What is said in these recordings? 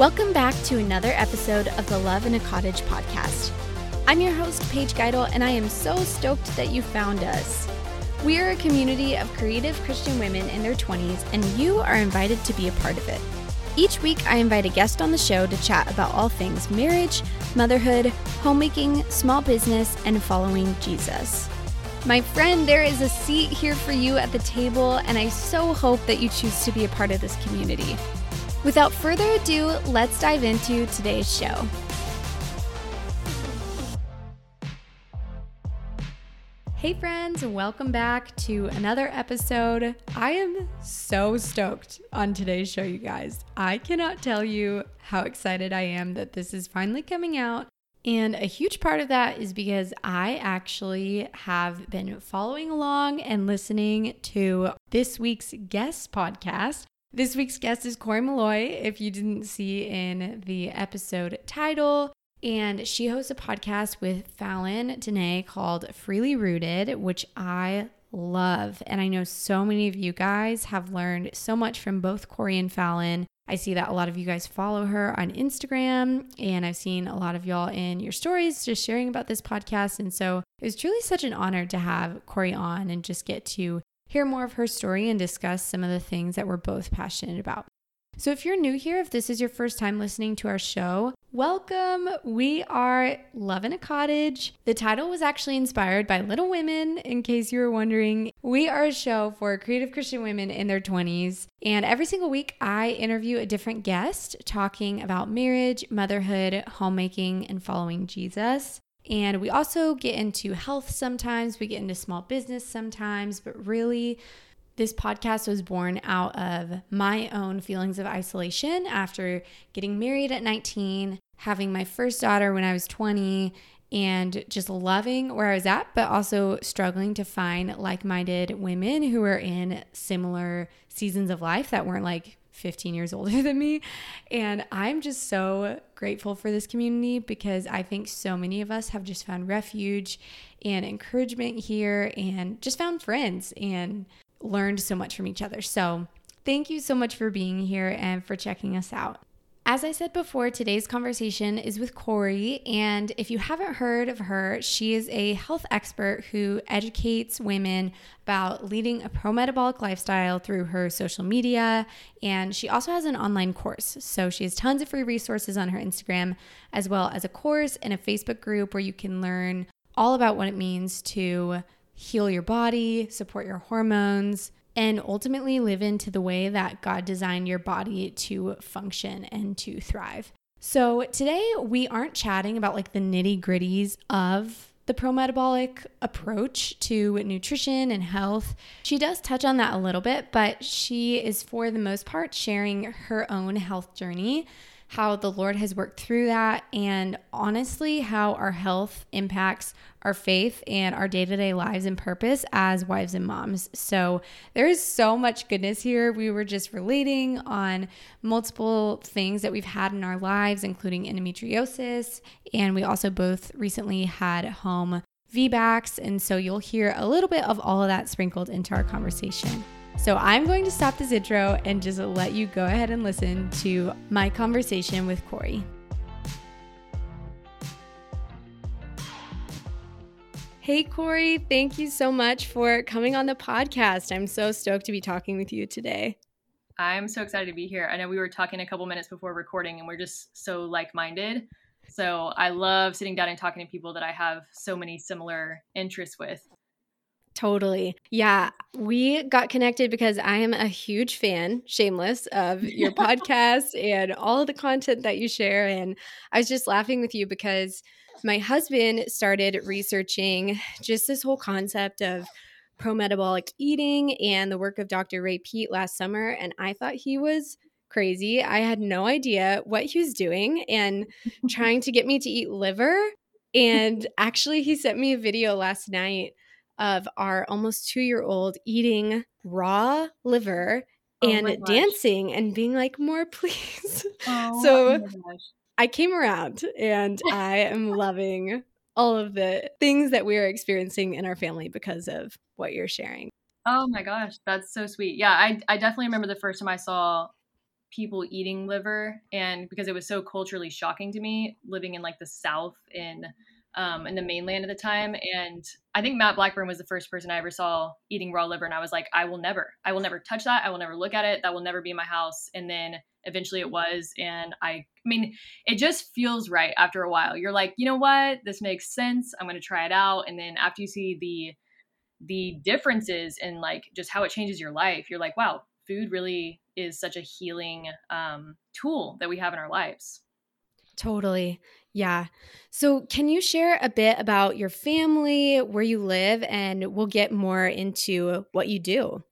Welcome back to another episode of the Love in a Cottage podcast. I'm your host, Paige Geidel, and I am so stoked that you found us. We are a community of creative Christian women in their 20s, and you are invited to be a part of it. Each week, I invite a guest on the show to chat about all things marriage, motherhood, homemaking, small business, and following Jesus. My friend, there is a seat here for you at the table, and I so hope that you choose to be a part of this community. Without further ado, let's dive into today's show. Hey, friends, welcome back to another episode. I am so stoked on today's show, you guys. I cannot tell you how excited I am that this is finally coming out. And a huge part of that is because I actually have been following along and listening to this week's guest podcast. This week's guest is Corey Malloy, if you didn't see in the episode title. And she hosts a podcast with Fallon Dene called Freely Rooted, which I love. And I know so many of you guys have learned so much from both Corey and Fallon. I see that a lot of you guys follow her on Instagram, and I've seen a lot of y'all in your stories just sharing about this podcast. And so it was truly such an honor to have Corey on and just get to hear more of her story and discuss some of the things that we're both passionate about. So, if you're new here, if this is your first time listening to our show, welcome. We are Love in a Cottage. The title was actually inspired by Little Women, in case you were wondering. We are a show for creative Christian women in their 20s. And every single week, I interview a different guest talking about marriage, motherhood, homemaking, and following Jesus. And we also get into health sometimes, we get into small business sometimes, but really, this podcast was born out of my own feelings of isolation after getting married at 19, having my first daughter when I was 20, and just loving where I was at, but also struggling to find like minded women who were in similar seasons of life that weren't like 15 years older than me. And I'm just so grateful for this community because I think so many of us have just found refuge and encouragement here and just found friends and learned so much from each other. So, thank you so much for being here and for checking us out. As I said before, today's conversation is with Corey. And if you haven't heard of her, she is a health expert who educates women about leading a pro metabolic lifestyle through her social media. And she also has an online course. So she has tons of free resources on her Instagram, as well as a course and a Facebook group where you can learn all about what it means to heal your body, support your hormones, and ultimately live into the way that God designed your body to function and to thrive. So, today we aren't chatting about like the nitty gritties of the pro metabolic approach to nutrition and health. She does touch on that a little bit, but she is for the most part sharing her own health journey how the Lord has worked through that, and honestly, how our health impacts our faith and our day to day lives and purpose as wives and moms. So there is so much goodness here. We were just relating on multiple things that we've had in our lives, including endometriosis, and we also both recently had home VBACs. And so you'll hear a little bit of all of that sprinkled into our conversation. So I'm going to stop this intro and just let you go ahead and listen to my conversation with Corey. Hey, Corey, thank you so much for coming on the podcast. I'm so stoked to be talking with you today. I'm so excited to be here. I know we were talking a couple minutes before recording, and we're just so like minded. So I love sitting down and talking to people that I have so many similar interests with. Totally. Yeah. We got connected because I am a huge fan, shameless, of your podcast and all the content that you share. And I was just laughing with you because my husband started researching just this whole concept of pro metabolic eating and the work of Dr. Ray Peat last summer. And I thought he was crazy. I had no idea what he was doing and trying to get me to eat liver. And actually, he sent me a video last night of our almost two year old eating raw liver oh and dancing and being like, more, please. Oh, so I came around and I am loving all of the things that we are experiencing in our family because of what you're sharing. Oh my gosh, that's so sweet. Yeah, I, I definitely remember the first time I saw people eating liver and because it was so culturally shocking to me living in like the south in um, in the mainland at the time and i think matt blackburn was the first person i ever saw eating raw liver and i was like i will never i will never touch that i will never look at it that will never be in my house and then eventually it was and i i mean it just feels right after a while you're like you know what this makes sense i'm going to try it out and then after you see the the differences in like just how it changes your life you're like wow food really is such a healing um, tool that we have in our lives. Totally. Yeah. So, can you share a bit about your family, where you live, and we'll get more into what you do?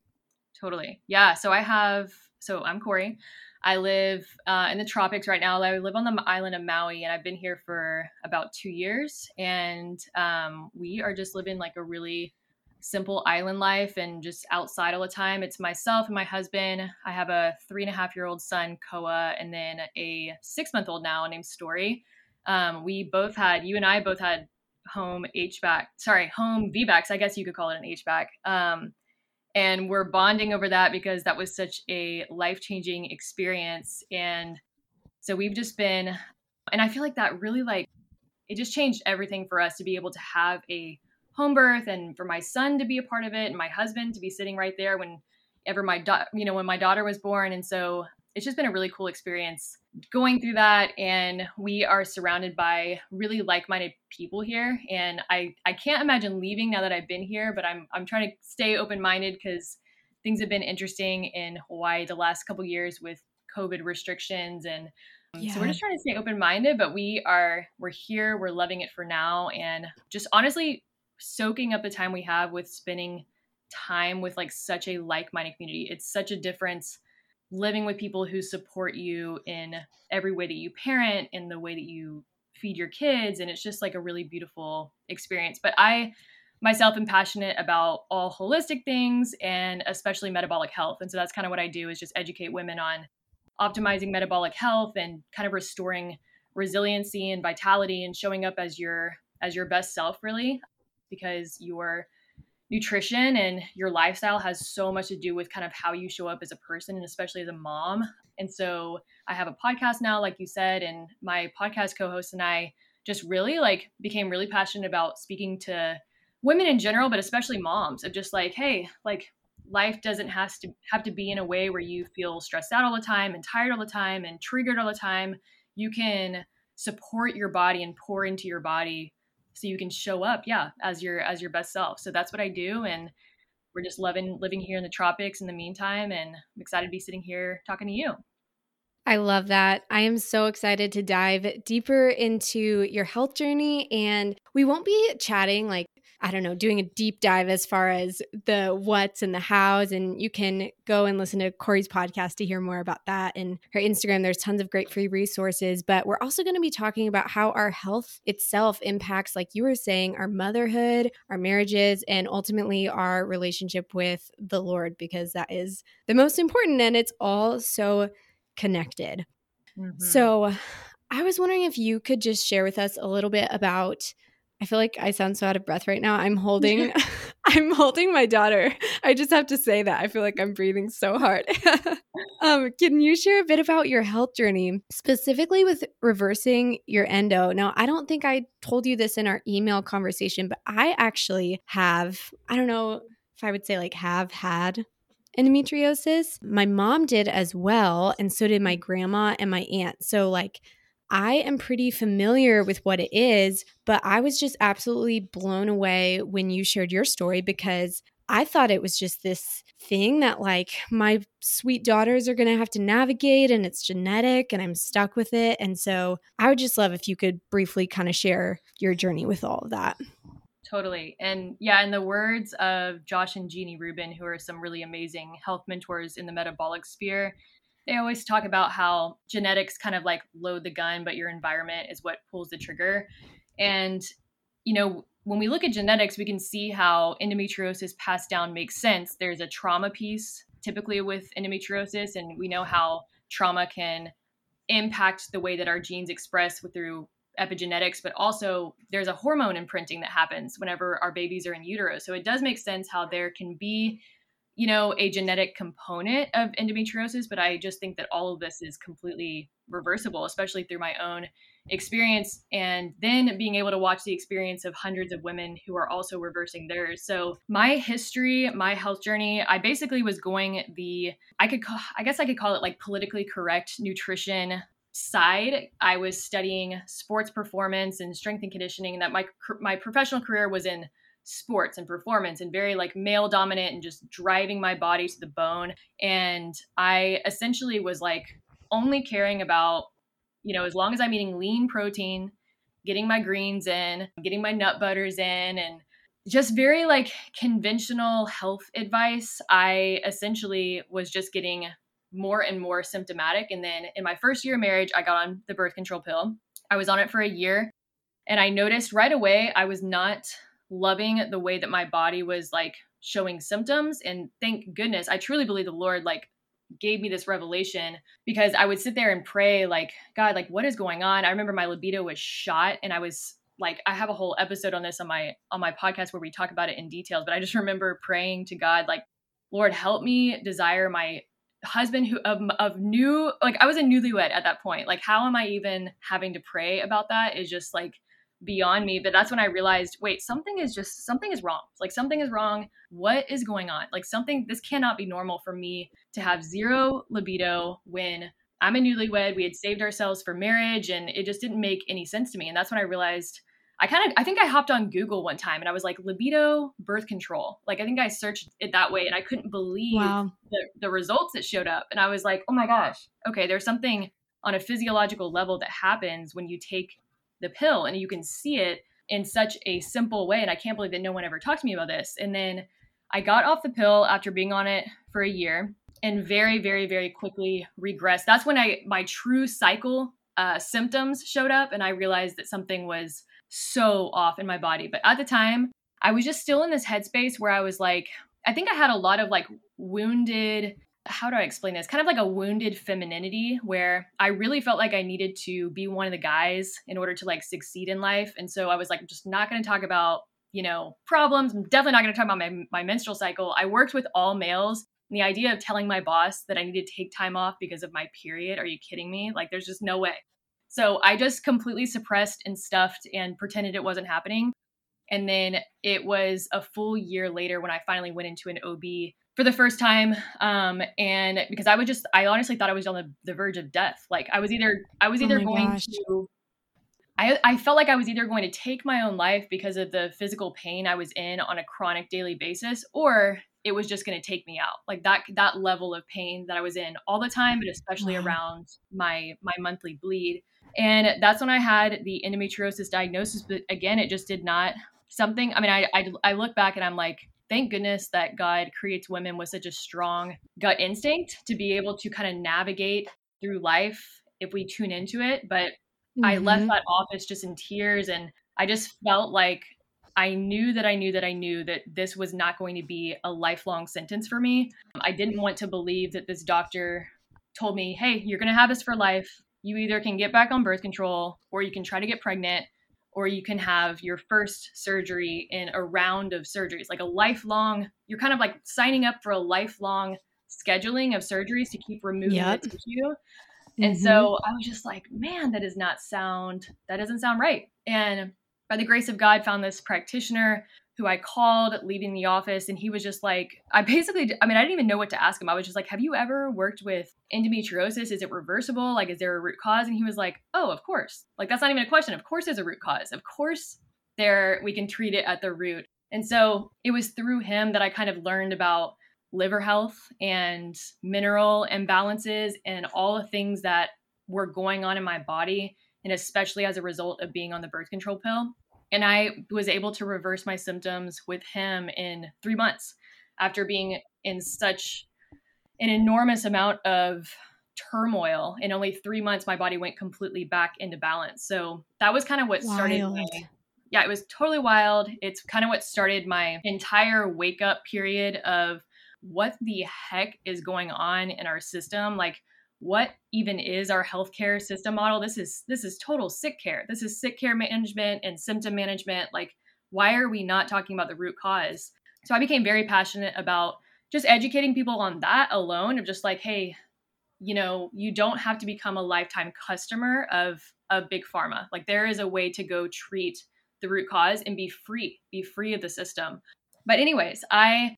Totally. Yeah. So, I have, so I'm Corey. I live uh, in the tropics right now. I live on the island of Maui, and I've been here for about two years. And um, we are just living like a really simple island life and just outside all the time. It's myself and my husband. I have a three and a half year old son, Koa, and then a six month old now named Story. Um, we both had, you and I both had home HBAC, sorry, home VBACs. I guess you could call it an HBAC. Um, and we're bonding over that because that was such a life changing experience. And so we've just been, and I feel like that really like, it just changed everything for us to be able to have a home birth and for my son to be a part of it and my husband to be sitting right there whenever my da- you know when my daughter was born and so it's just been a really cool experience going through that and we are surrounded by really like-minded people here and i i can't imagine leaving now that i've been here but i'm i'm trying to stay open-minded because things have been interesting in hawaii the last couple years with covid restrictions and yeah. So we're just trying to stay open minded, but we are we're here, we're loving it for now and just honestly soaking up the time we have with spending time with like such a like-minded community. It's such a difference living with people who support you in every way that you parent, in the way that you feed your kids, and it's just like a really beautiful experience. But I myself am passionate about all holistic things and especially metabolic health. And so that's kind of what I do is just educate women on optimizing metabolic health and kind of restoring resiliency and vitality and showing up as your as your best self really because your nutrition and your lifestyle has so much to do with kind of how you show up as a person and especially as a mom. And so I have a podcast now, like you said, and my podcast co host and I just really like became really passionate about speaking to women in general, but especially moms of just like, hey, like life doesn't have to have to be in a way where you feel stressed out all the time and tired all the time and triggered all the time. You can support your body and pour into your body so you can show up yeah as your as your best self so that's what i do and we're just loving living here in the tropics in the meantime and i'm excited to be sitting here talking to you I love that. I am so excited to dive deeper into your health journey. And we won't be chatting like I don't know, doing a deep dive as far as the what's and the hows. And you can go and listen to Corey's podcast to hear more about that. And her Instagram, there's tons of great free resources. But we're also going to be talking about how our health itself impacts, like you were saying, our motherhood, our marriages, and ultimately our relationship with the Lord, because that is the most important. And it's all so connected. Mm-hmm. So I was wondering if you could just share with us a little bit about I feel like I sound so out of breath right now. I'm holding I'm holding my daughter. I just have to say that. I feel like I'm breathing so hard. um, can you share a bit about your health journey, specifically with reversing your endo? Now, I don't think I told you this in our email conversation, but I actually have, I don't know if I would say like have had endometriosis. My mom did as well, and so did my grandma and my aunt. So like I am pretty familiar with what it is, but I was just absolutely blown away when you shared your story because I thought it was just this thing that, like, my sweet daughters are going to have to navigate and it's genetic and I'm stuck with it. And so I would just love if you could briefly kind of share your journey with all of that. Totally. And yeah, in the words of Josh and Jeannie Rubin, who are some really amazing health mentors in the metabolic sphere, they always talk about how genetics kind of like load the gun, but your environment is what pulls the trigger. And, you know, when we look at genetics, we can see how endometriosis passed down makes sense. There's a trauma piece typically with endometriosis, and we know how trauma can impact the way that our genes express through epigenetics, but also there's a hormone imprinting that happens whenever our babies are in utero. So it does make sense how there can be you know, a genetic component of endometriosis, but I just think that all of this is completely reversible, especially through my own experience and then being able to watch the experience of hundreds of women who are also reversing theirs. So, my history, my health journey, I basically was going the I could call, I guess I could call it like politically correct nutrition side. I was studying sports performance and strength and conditioning and that my my professional career was in sports and performance and very like male dominant and just driving my body to the bone and I essentially was like only caring about you know, as long as I'm eating lean protein, getting my greens in, getting my nut butters in, and just very like conventional health advice, I essentially was just getting more and more symptomatic. And then in my first year of marriage, I got on the birth control pill. I was on it for a year and I noticed right away I was not loving the way that my body was like showing symptoms. And thank goodness, I truly believe the Lord like gave me this revelation because I would sit there and pray, like, God, like, what is going on? I remember my libido was shot and I was like I have a whole episode on this on my on my podcast where we talk about it in details, but I just remember praying to God like, Lord, help me desire my husband who of, of new like I was a newlywed at that point. Like how am I even having to pray about that is just like beyond me but that's when i realized wait something is just something is wrong. Like something is wrong. What is going on? Like something this cannot be normal for me to have zero libido when i'm a newlywed. We had saved ourselves for marriage and it just didn't make any sense to me. And that's when i realized i kind of i think i hopped on google one time and i was like libido birth control. Like i think i searched it that way and i couldn't believe wow. the, the results that showed up. And i was like oh my gosh. Okay there's something on a physiological level that happens when you take the pill and you can see it in such a simple way and i can't believe that no one ever talked to me about this. And then i got off the pill after being on it for a year and very very very quickly regressed. That's when i my true cycle uh, symptoms showed up and i realized that something was so off in my body. But at the time i was just still in this headspace where i was like i think i had a lot of like wounded how do I explain this? Kind of like a wounded femininity where I really felt like I needed to be one of the guys in order to like succeed in life. And so I was like, I'm just not going to talk about, you know, problems. I'm definitely not going to talk about my, my menstrual cycle. I worked with all males. And the idea of telling my boss that I need to take time off because of my period, are you kidding me? Like, there's just no way. So I just completely suppressed and stuffed and pretended it wasn't happening. And then it was a full year later when I finally went into an OB for the first time um and because i was just i honestly thought i was on the, the verge of death like i was either i was oh either oh going gosh. to I, I felt like I was either going to take my own life because of the physical pain I was in on a chronic daily basis, or it was just going to take me out. Like that that level of pain that I was in all the time, but especially wow. around my my monthly bleed. And that's when I had the endometriosis diagnosis. But again, it just did not something. I mean, I I, I look back and I'm like, thank goodness that God creates women with such a strong gut instinct to be able to kind of navigate through life if we tune into it. But mm-hmm. I left mm-hmm. that office just in tears and I just felt like I knew that I knew that I knew that this was not going to be a lifelong sentence for me. I didn't want to believe that this doctor told me, hey, you're going to have this for life. You either can get back on birth control or you can try to get pregnant or you can have your first surgery in a round of surgeries, like a lifelong, you're kind of like signing up for a lifelong scheduling of surgeries to keep removing yep. the tissue. And mm-hmm. so I was just like, man, that does not sound, that doesn't sound right. And by the grace of God, found this practitioner who I called leaving the office, and he was just like, I basically, I mean, I didn't even know what to ask him. I was just like, Have you ever worked with endometriosis? Is it reversible? Like, is there a root cause? And he was like, Oh, of course. Like, that's not even a question. Of course, there's a root cause. Of course, there we can treat it at the root. And so it was through him that I kind of learned about liver health and mineral imbalances and all the things that were going on in my body, and especially as a result of being on the birth control pill. And I was able to reverse my symptoms with him in three months after being in such an enormous amount of turmoil. In only three months, my body went completely back into balance. So that was kind of what wild. started my, yeah, it was totally wild. It's kind of what started my entire wake up period of what the heck is going on in our system. Like, what even is our healthcare system model this is this is total sick care this is sick care management and symptom management like why are we not talking about the root cause so i became very passionate about just educating people on that alone of just like, hey, you know, you don't have to become a lifetime customer of a big pharma. Like there is a way to go treat the root cause and be free, be free of the system. But anyways, I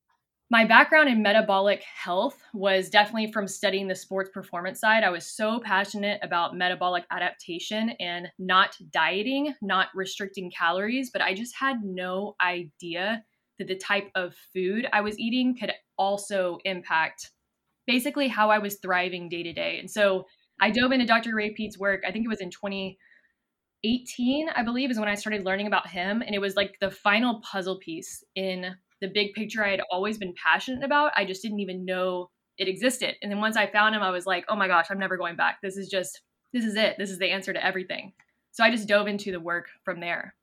my background in metabolic health was definitely from studying the sports performance side. I was so passionate about metabolic adaptation and not dieting, not restricting calories, but I just had no idea that the type of food I was eating could also impact basically how I was thriving day to day. And so I dove into Dr. Ray Peat's work. I think it was in 2018, I believe, is when I started learning about him. And it was like the final puzzle piece in the big picture I had always been passionate about. I just didn't even know it existed. And then once I found him, I was like, oh my gosh, I'm never going back. This is just, this is it. This is the answer to everything. So I just dove into the work from there.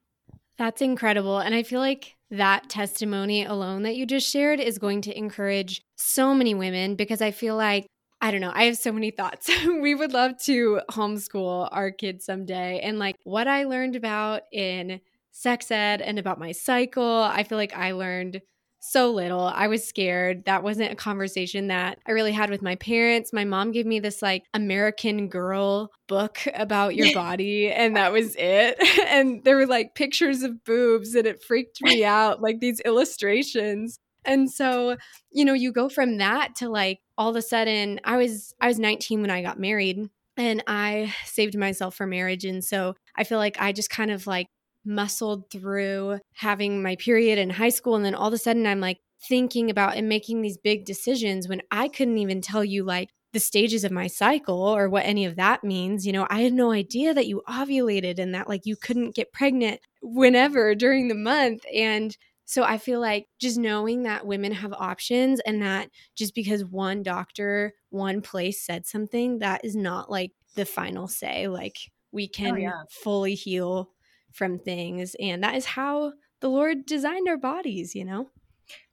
That's incredible. And I feel like that testimony alone that you just shared is going to encourage so many women because I feel like I don't know. I have so many thoughts. we would love to homeschool our kids someday. And like what I learned about in sex ed and about my cycle. I feel like I learned so little. I was scared. That wasn't a conversation that I really had with my parents. My mom gave me this like American Girl book about your body, and that was it. And there were like pictures of boobs, and it freaked me out, like these illustrations. And so, you know, you go from that to like all of a sudden I was I was 19 when I got married and I saved myself for marriage and so I feel like I just kind of like muscled through having my period in high school. And then all of a sudden, I'm like thinking about and making these big decisions when I couldn't even tell you, like, the stages of my cycle or what any of that means. You know, I had no idea that you ovulated and that like you couldn't get pregnant whenever during the month. And so I feel like just knowing that women have options and that just because one doctor, one place said something, that is not like the final say. Like we oh, can oh, yeah. fully heal from things. And that is how the Lord designed our bodies, you know?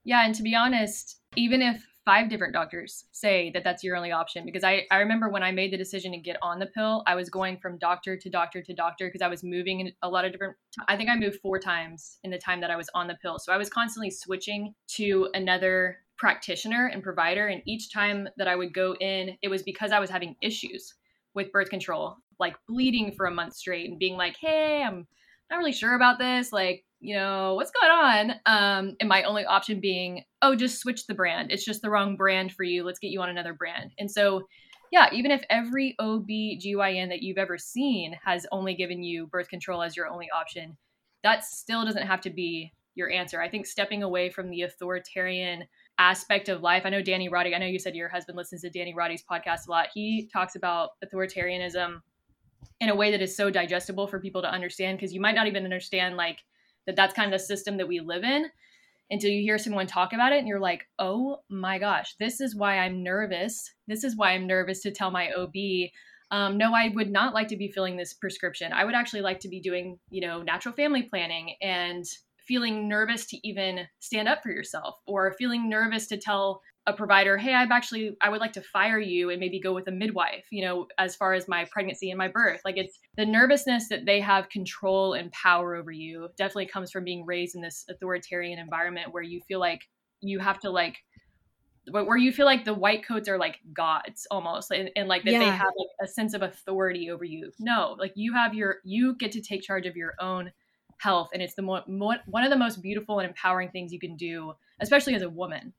Yeah. And to be honest, even if five different doctors say that that's your only option, because I, I remember when I made the decision to get on the pill, I was going from doctor to doctor to doctor because I was moving in a lot of different, I think I moved four times in the time that I was on the pill. So I was constantly switching to another practitioner and provider. And each time that I would go in, it was because I was having issues with birth control, like bleeding for a month straight and being like, hey, I'm not really sure about this. Like, you know, what's going on? Um, and my only option being, oh, just switch the brand. It's just the wrong brand for you. Let's get you on another brand. And so, yeah, even if every OB/GYN that you've ever seen has only given you birth control as your only option, that still doesn't have to be your answer. I think stepping away from the authoritarian aspect of life. I know Danny Roddy, I know you said your husband listens to Danny Roddy's podcast a lot. He talks about authoritarianism in a way that is so digestible for people to understand because you might not even understand like that that's kind of the system that we live in until you hear someone talk about it and you're like oh my gosh this is why i'm nervous. This is why i'm nervous to tell my ob um, no i would not like to be filling this prescription. I would actually like to be doing you know natural family planning and feeling nervous to even stand up for yourself or feeling nervous to tell a provider, hey, I've actually, I would like to fire you and maybe go with a midwife, you know, as far as my pregnancy and my birth. Like it's the nervousness that they have control and power over you definitely comes from being raised in this authoritarian environment where you feel like you have to like, where you feel like the white coats are like gods almost and, and like that yeah. they have like a sense of authority over you. No, like you have your, you get to take charge of your own health. And it's the mo- mo- one of the most beautiful and empowering things you can do, especially as a woman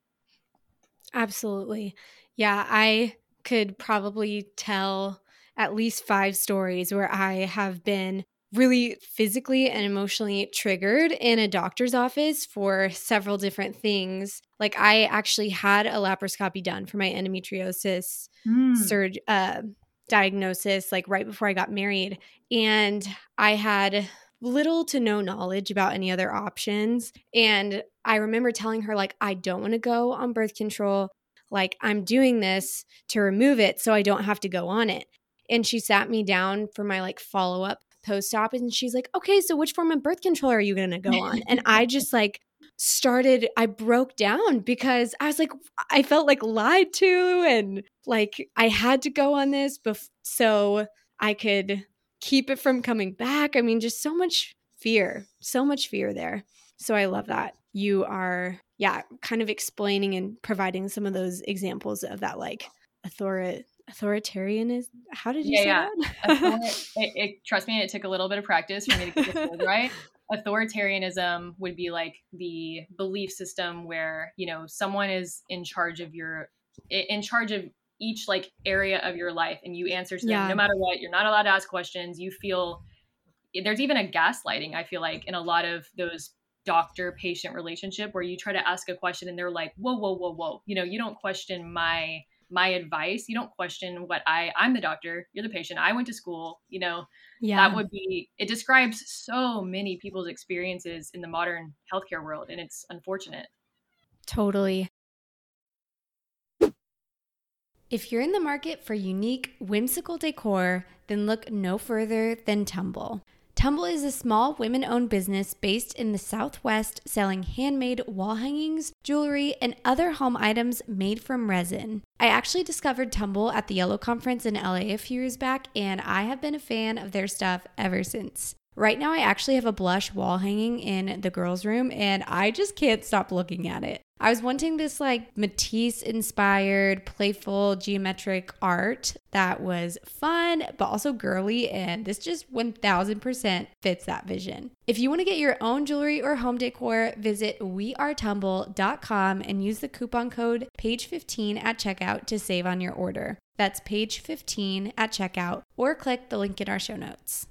Absolutely. Yeah, I could probably tell at least five stories where I have been really physically and emotionally triggered in a doctor's office for several different things. Like I actually had a laparoscopy done for my endometriosis mm. surge uh, diagnosis like right before I got married and I had little to no knowledge about any other options. And I remember telling her, like, I don't want to go on birth control. Like, I'm doing this to remove it so I don't have to go on it. And she sat me down for my like follow up post op and she's like, okay, so which form of birth control are you going to go on? and I just like started, I broke down because I was like, I felt like lied to and like I had to go on this bef- so I could keep it from coming back. I mean, just so much fear, so much fear there. So I love that. You are, yeah, kind of explaining and providing some of those examples of that like author authoritarian is how did you yeah, say yeah. that? it, it, trust me, it took a little bit of practice for me to get this word right. Authoritarianism would be like the belief system where you know someone is in charge of your in charge of each like area of your life and you answer to them yeah. no matter what you're not allowed to ask questions you feel there's even a gaslighting i feel like in a lot of those doctor patient relationship where you try to ask a question and they're like whoa whoa whoa whoa. You know you don't question my my advice. You don't question what i i'm the doctor you're the patient i went to school you know? Yeah. That would be it describes so many people's experiences in the modern healthcare world and it's unfortunate. Totally. If you're in the market for unique, whimsical decor, then look no further than Tumble. Tumble is a small women owned business based in the Southwest selling handmade wall hangings, jewelry, and other home items made from resin. I actually discovered Tumble at the Yellow Conference in LA a few years back, and I have been a fan of their stuff ever since. Right now, I actually have a blush wall hanging in the girls' room, and I just can't stop looking at it. I was wanting this like Matisse inspired, playful, geometric art that was fun, but also girly, and this just 1000% fits that vision. If you want to get your own jewelry or home decor, visit wearetumble.com and use the coupon code PAGE15 at checkout to save on your order. That's page 15 at checkout, or click the link in our show notes.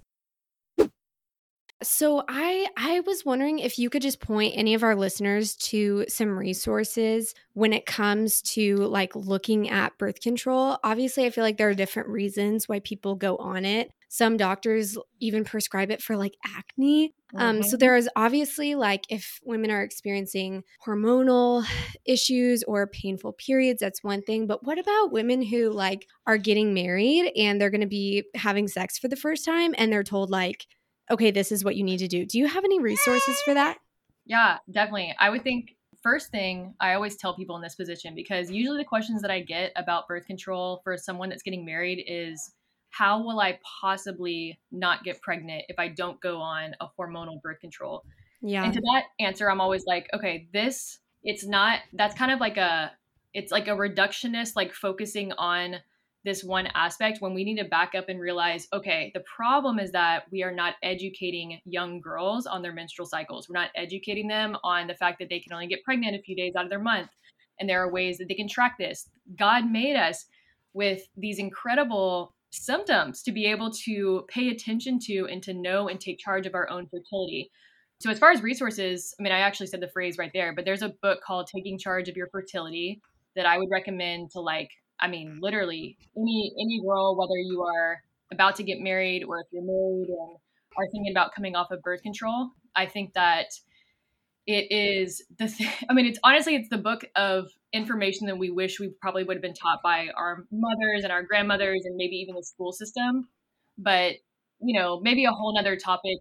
So I I was wondering if you could just point any of our listeners to some resources when it comes to like looking at birth control. Obviously, I feel like there are different reasons why people go on it. Some doctors even prescribe it for like acne. Mm-hmm. Um, so mm-hmm. there is obviously like if women are experiencing hormonal issues or painful periods, that's one thing. But what about women who like are getting married and they're going to be having sex for the first time and they're told like okay, this is what you need to do. Do you have any resources for that? Yeah, definitely. I would think first thing I always tell people in this position because usually the questions that I get about birth control for someone that's getting married is how will I possibly not get pregnant if I don't go on a hormonal birth control? Yeah. And to that answer, I'm always like, okay, this, it's not, that's kind of like a, it's like a reductionist, like focusing on this one aspect when we need to back up and realize okay the problem is that we are not educating young girls on their menstrual cycles. We're not educating them on the fact that they can only get pregnant a few days out of their month and there are ways that they can track this. God made us with these incredible symptoms to be able to pay attention to and to know and take charge of our own fertility. So as far as resources i mean i actually said the phrase right there but there's a book called taking charge of your fertility that i would recommend to like I mean, literally any any girl, whether you are about to get married or if you're married and are thinking about coming off of birth control, I think that it is the th- I mean, it's honestly it's the book of information that we wish we probably would have been taught by our mothers and our grandmothers and maybe even the school system. But you know, maybe a whole nother topic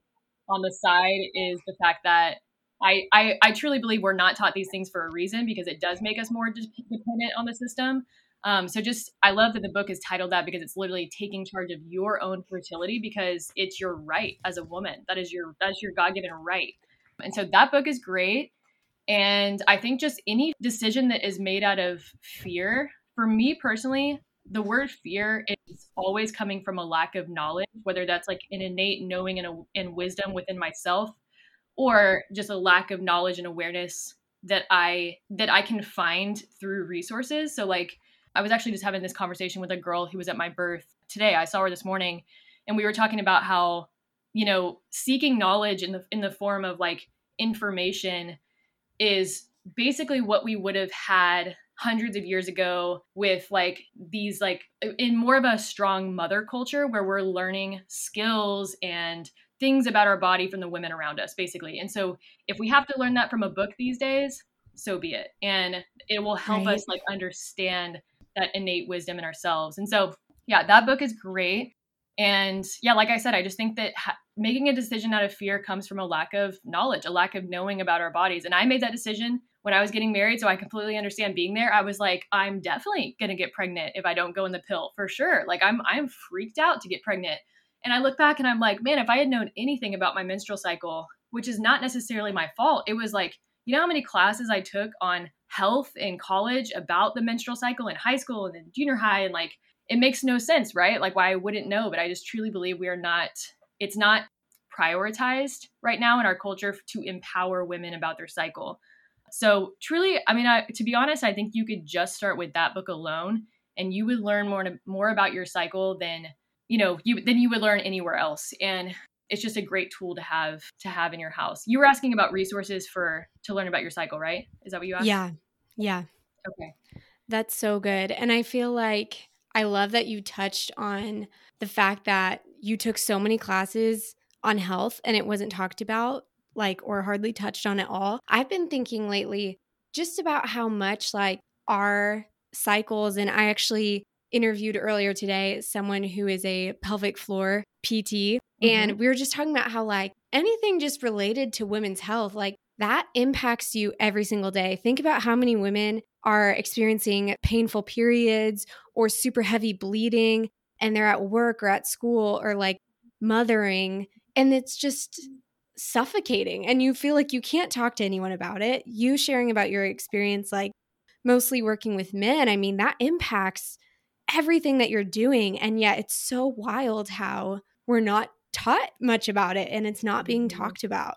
on the side is the fact that I, I, I truly believe we're not taught these things for a reason because it does make us more dependent on the system. Um, so just I love that the book is titled that because it's literally taking charge of your own fertility because it's your right as a woman. That is your that's your God given right. And so that book is great. And I think just any decision that is made out of fear, for me personally, the word fear is always coming from a lack of knowledge, whether that's like an innate knowing and, a, and wisdom within myself, or just a lack of knowledge and awareness that I that I can find through resources. So like I was actually just having this conversation with a girl who was at my birth today. I saw her this morning and we were talking about how, you know, seeking knowledge in the in the form of like information is basically what we would have had hundreds of years ago with like these like in more of a strong mother culture where we're learning skills and things about our body from the women around us basically and so if we have to learn that from a book these days so be it and it will help right. us like understand that innate wisdom in ourselves. And so, yeah, that book is great. And yeah, like I said, I just think that ha- making a decision out of fear comes from a lack of knowledge, a lack of knowing about our bodies. And I made that decision when I was getting married, so I completely understand being there. I was like, I'm definitely gonna get pregnant if I don't go in the pill for sure. Like I'm I'm freaked out to get pregnant. And I look back and I'm like, man, if I had known anything about my menstrual cycle, which is not necessarily my fault, it was like you know how many classes I took on health in college about the menstrual cycle in high school and then junior high and like it makes no sense, right? Like why I wouldn't know, but I just truly believe we are not it's not prioritized right now in our culture to empower women about their cycle. So truly, I mean, I, to be honest, I think you could just start with that book alone, and you would learn more more about your cycle than you know you than you would learn anywhere else. And it's just a great tool to have to have in your house. You were asking about resources for to learn about your cycle, right? Is that what you asked? Yeah, yeah. Okay, that's so good, and I feel like I love that you touched on the fact that you took so many classes on health and it wasn't talked about like or hardly touched on at all. I've been thinking lately just about how much like our cycles and I actually interviewed earlier today someone who is a pelvic floor PT mm-hmm. and we were just talking about how like anything just related to women's health like that impacts you every single day. Think about how many women are experiencing painful periods or super heavy bleeding and they're at work or at school or like mothering and it's just suffocating and you feel like you can't talk to anyone about it. You sharing about your experience, like mostly working with men, I mean, that impacts everything that you're doing. And yet it's so wild how we're not taught much about it and it's not being mm-hmm. talked about.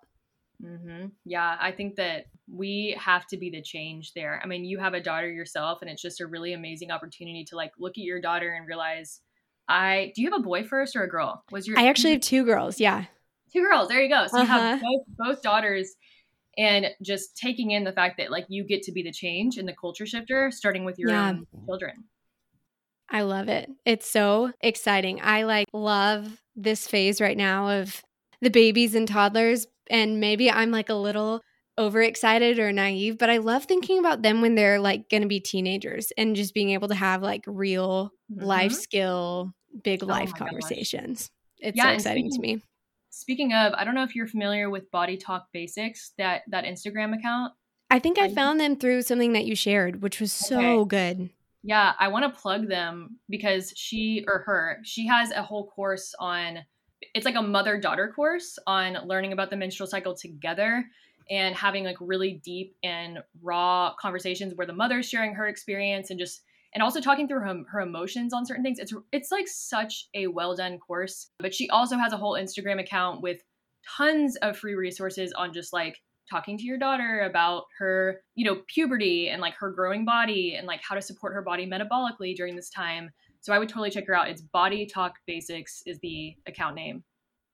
Mm-hmm. Yeah, I think that we have to be the change there. I mean, you have a daughter yourself, and it's just a really amazing opportunity to like look at your daughter and realize, I do you have a boy first or a girl? Was your I actually have two girls. Yeah, two girls. There you go. So uh-huh. you have uh-huh. both, both daughters and just taking in the fact that like you get to be the change and the culture shifter starting with your yeah. own children. I love it. It's so exciting. I like love this phase right now of the babies and toddlers and maybe I'm like a little overexcited or naive, but I love thinking about them when they're like going to be teenagers and just being able to have like real mm-hmm. life skill, big oh life conversations. Gosh. It's yeah, so exciting speaking, to me. Speaking of, I don't know if you're familiar with Body Talk Basics, that that Instagram account. I think I found them through something that you shared, which was so okay. good. Yeah, I want to plug them because she or her, she has a whole course on it's like a mother daughter course on learning about the menstrual cycle together and having like really deep and raw conversations where the mother's sharing her experience and just and also talking through her, her emotions on certain things. It's it's like such a well done course. But she also has a whole Instagram account with tons of free resources on just like talking to your daughter about her, you know, puberty and like her growing body and like how to support her body metabolically during this time. So I would totally check her out. It's Body Talk Basics is the account name.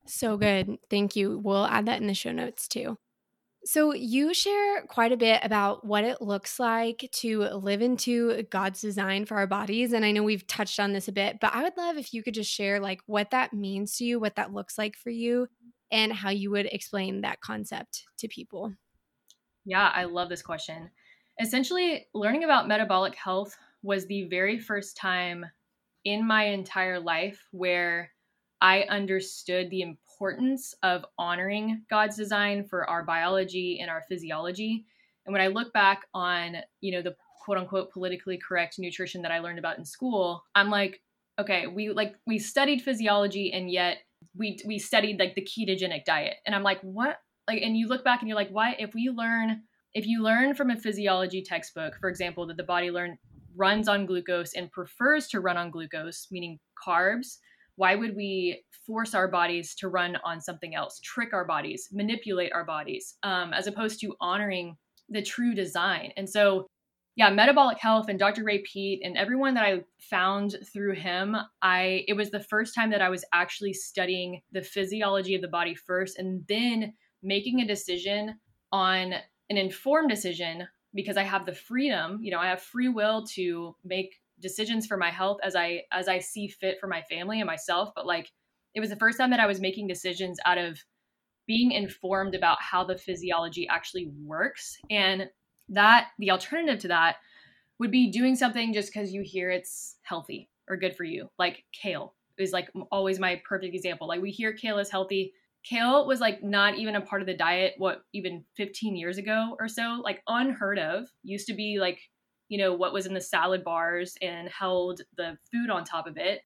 So good. Thank you. We'll add that in the show notes too. So, you share quite a bit about what it looks like to live into God's design for our bodies. And I know we've touched on this a bit, but I would love if you could just share like what that means to you, what that looks like for you, and how you would explain that concept to people. Yeah, I love this question. Essentially, learning about metabolic health was the very first time in my entire life where I understood the importance of honoring God's design for our biology and our physiology. And when I look back on, you know, the quote unquote politically correct nutrition that I learned about in school, I'm like, okay, we like we studied physiology and yet we we studied like the ketogenic diet. And I'm like, what? Like and you look back and you're like, why if we learn if you learn from a physiology textbook, for example, that the body learn runs on glucose and prefers to run on glucose, meaning carbs, why would we force our bodies to run on something else, trick our bodies, manipulate our bodies, um, as opposed to honoring the true design? And so, yeah, metabolic health and Dr. Ray Peat and everyone that I found through him, I it was the first time that I was actually studying the physiology of the body first, and then making a decision on an informed decision because I have the freedom, you know, I have free will to make decisions for my health as I as I see fit for my family and myself, but like it was the first time that I was making decisions out of being informed about how the physiology actually works and that the alternative to that would be doing something just because you hear it's healthy or good for you like kale is like always my perfect example like we hear kale is healthy kale was like not even a part of the diet what even 15 years ago or so like unheard of used to be like you know, what was in the salad bars and held the food on top of it.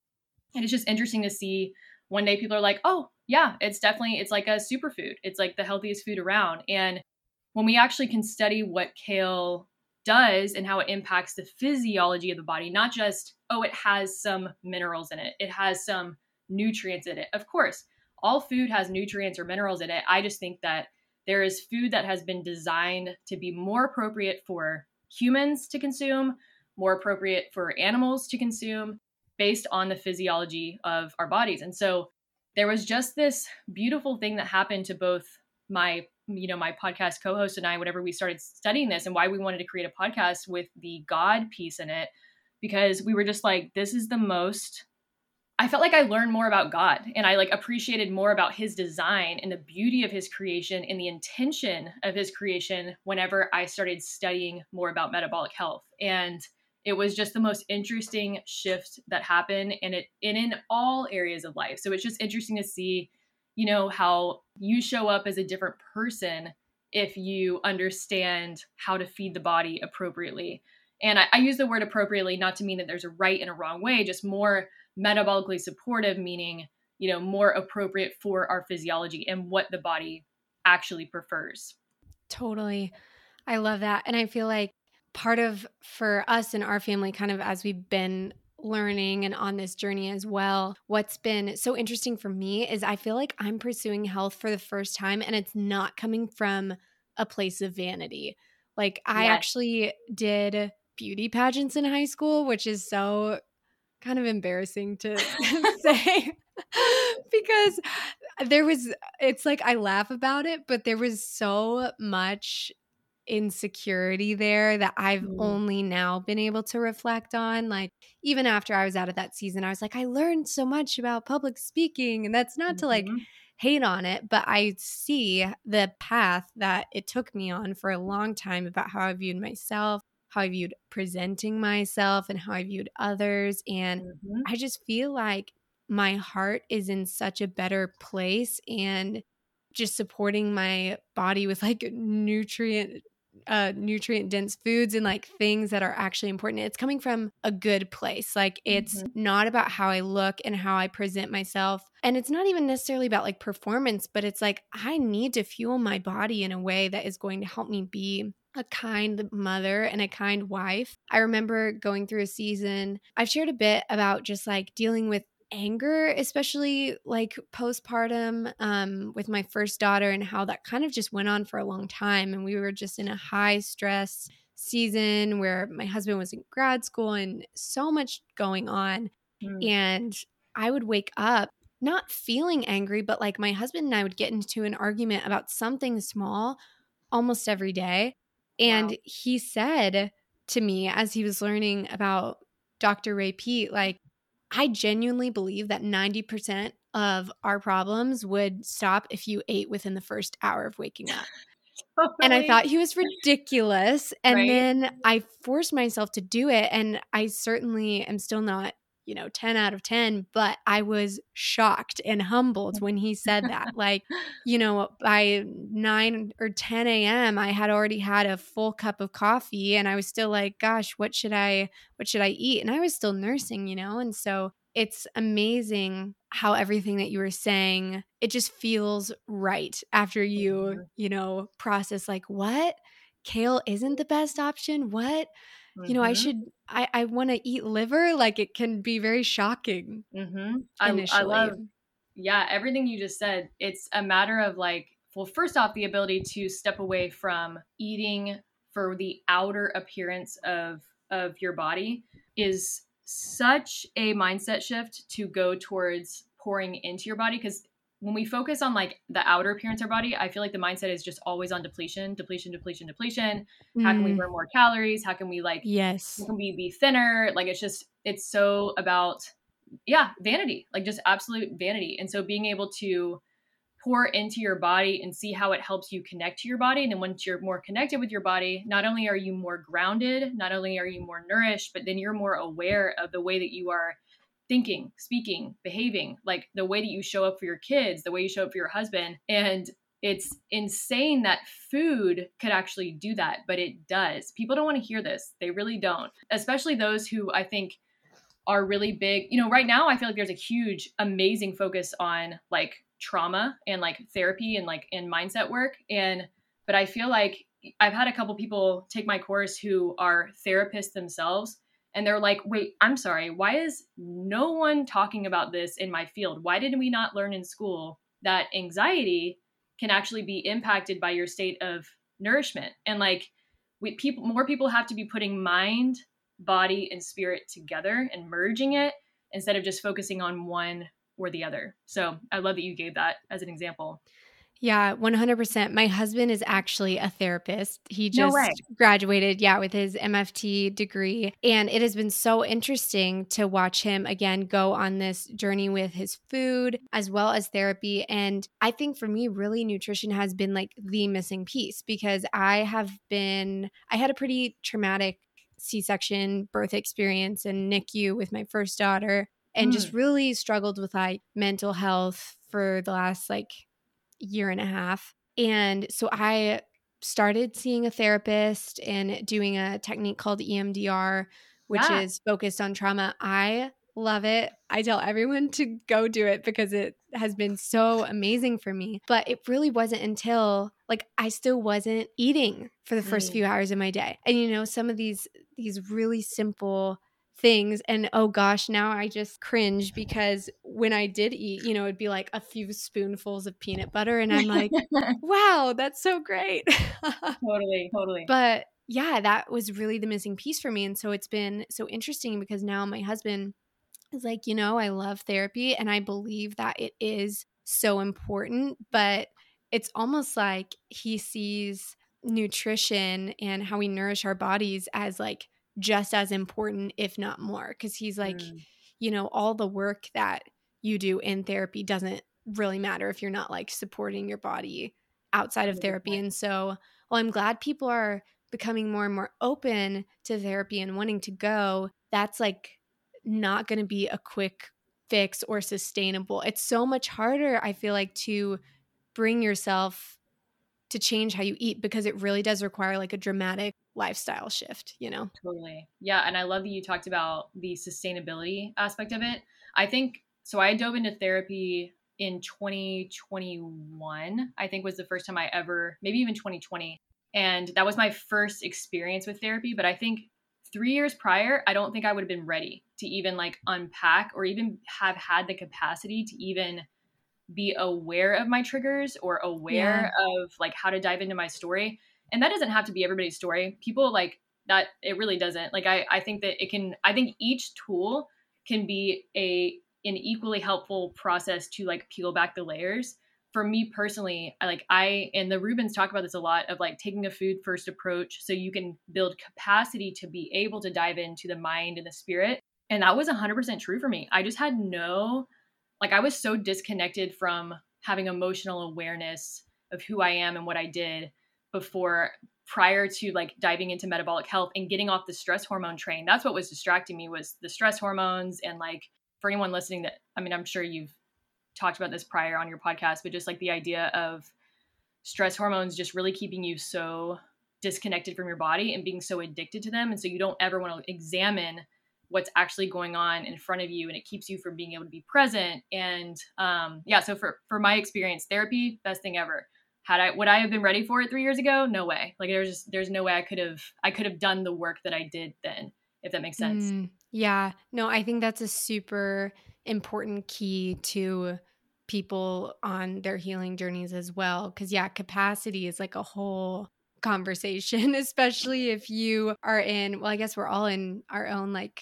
And it's just interesting to see one day people are like, oh, yeah, it's definitely, it's like a superfood. It's like the healthiest food around. And when we actually can study what kale does and how it impacts the physiology of the body, not just, oh, it has some minerals in it, it has some nutrients in it. Of course, all food has nutrients or minerals in it. I just think that there is food that has been designed to be more appropriate for humans to consume, more appropriate for animals to consume based on the physiology of our bodies. And so there was just this beautiful thing that happened to both my you know my podcast co-host and I whenever we started studying this and why we wanted to create a podcast with the god piece in it because we were just like this is the most I felt like I learned more about God and I like appreciated more about his design and the beauty of his creation and the intention of his creation whenever I started studying more about metabolic health. And it was just the most interesting shift that happened and it and in all areas of life. So it's just interesting to see, you know, how you show up as a different person if you understand how to feed the body appropriately. And I, I use the word appropriately not to mean that there's a right and a wrong way, just more metabolically supportive, meaning, you know, more appropriate for our physiology and what the body actually prefers. Totally. I love that. And I feel like part of for us and our family, kind of as we've been learning and on this journey as well, what's been so interesting for me is I feel like I'm pursuing health for the first time and it's not coming from a place of vanity. Like I yes. actually did beauty pageants in high school, which is so kind of embarrassing to say because there was it's like I laugh about it, but there was so much insecurity there that I've mm. only now been able to reflect on. Like, even after I was out of that season, I was like, I learned so much about public speaking. And that's not mm-hmm. to like mm-hmm. hate on it, but I see the path that it took me on for a long time about how I viewed myself, how I viewed presenting myself and how I viewed others. And mm-hmm. I just feel like my heart is in such a better place and just supporting my body with like nutrient uh nutrient dense foods and like things that are actually important it's coming from a good place like it's mm-hmm. not about how i look and how i present myself and it's not even necessarily about like performance but it's like i need to fuel my body in a way that is going to help me be a kind mother and a kind wife. I remember going through a season, I've shared a bit about just like dealing with anger, especially like postpartum um, with my first daughter, and how that kind of just went on for a long time. And we were just in a high stress season where my husband was in grad school and so much going on. Mm. And I would wake up not feeling angry, but like my husband and I would get into an argument about something small almost every day. And wow. he said to me as he was learning about Dr. Ray Peat, like, I genuinely believe that 90% of our problems would stop if you ate within the first hour of waking up. Totally. Oh, and I thought he was ridiculous. And right? then I forced myself to do it. And I certainly am still not you know 10 out of 10 but i was shocked and humbled when he said that. Like you know by 9 or 10 a.m i had already had a full cup of coffee and i was still like gosh what should i what should i eat? And i was still nursing you know? And so it's amazing how everything that you were saying it just feels right after you mm-hmm. you know process like what? Kale isn't the best option? What you know, I mm-hmm. should, I, I want to eat liver. Like it can be very shocking. Mm-hmm. I, I love, yeah, everything you just said. It's a matter of like, well, first off, the ability to step away from eating for the outer appearance of of your body is such a mindset shift to go towards pouring into your body because when we focus on like the outer appearance of our body, I feel like the mindset is just always on depletion, depletion, depletion, depletion. Mm. How can we mm. burn more calories? How can we like yes, how can we be thinner? Like it's just it's so about yeah, vanity, like just absolute vanity. And so being able to pour into your body and see how it helps you connect to your body. And then once you're more connected with your body, not only are you more grounded, not only are you more nourished, but then you're more aware of the way that you are thinking, speaking, behaving, like the way that you show up for your kids, the way you show up for your husband. And it's insane that food could actually do that, but it does. People don't want to hear this. They really don't, especially those who I think are really big. You know, right now I feel like there's a huge, amazing focus on like trauma and like therapy and like and mindset work. And but I feel like I've had a couple people take my course who are therapists themselves and they're like, "Wait, I'm sorry. Why is no one talking about this in my field? Why did we not learn in school that anxiety can actually be impacted by your state of nourishment?" And like we people more people have to be putting mind, body and spirit together and merging it instead of just focusing on one or the other. So, I love that you gave that as an example. Yeah, 100%. My husband is actually a therapist. He just no graduated, yeah, with his MFT degree. And it has been so interesting to watch him again go on this journey with his food as well as therapy. And I think for me, really, nutrition has been like the missing piece because I have been, I had a pretty traumatic C section birth experience and NICU with my first daughter and mm. just really struggled with like mental health for the last like year and a half. And so I started seeing a therapist and doing a technique called EMDR, which yeah. is focused on trauma. I love it. I tell everyone to go do it because it has been so amazing for me. But it really wasn't until like I still wasn't eating for the first mm. few hours of my day. And you know, some of these these really simple things and oh gosh now i just cringe because when i did eat you know it'd be like a few spoonfuls of peanut butter and i'm like wow that's so great. Totally totally. But yeah that was really the missing piece for me and so it's been so interesting because now my husband is like you know i love therapy and i believe that it is so important but it's almost like he sees nutrition and how we nourish our bodies as like just as important, if not more. Cause he's like, mm. you know, all the work that you do in therapy doesn't really matter if you're not like supporting your body outside of therapy. And so, well, I'm glad people are becoming more and more open to therapy and wanting to go. That's like not going to be a quick fix or sustainable. It's so much harder, I feel like, to bring yourself to change how you eat because it really does require like a dramatic lifestyle shift, you know? Totally. Yeah. And I love that you talked about the sustainability aspect of it. I think so. I dove into therapy in 2021, I think was the first time I ever, maybe even 2020. And that was my first experience with therapy. But I think three years prior, I don't think I would have been ready to even like unpack or even have had the capacity to even be aware of my triggers or aware yeah. of like how to dive into my story and that doesn't have to be everybody's story people like that it really doesn't like i i think that it can i think each tool can be a an equally helpful process to like peel back the layers for me personally i like i and the rubens talk about this a lot of like taking a food first approach so you can build capacity to be able to dive into the mind and the spirit and that was 100% true for me i just had no like i was so disconnected from having emotional awareness of who i am and what i did before prior to like diving into metabolic health and getting off the stress hormone train. That's what was distracting me was the stress hormones and like for anyone listening that i mean i'm sure you've talked about this prior on your podcast but just like the idea of stress hormones just really keeping you so disconnected from your body and being so addicted to them. And so you don't ever want to examine what's actually going on in front of you and it keeps you from being able to be present and um, yeah so for for my experience therapy best thing ever had I would I have been ready for it three years ago? No way. Like there's just there's no way I could have I could have done the work that I did then, if that makes sense. Mm, yeah. No, I think that's a super important key to people on their healing journeys as well. Cause yeah, capacity is like a whole conversation, especially if you are in, well, I guess we're all in our own like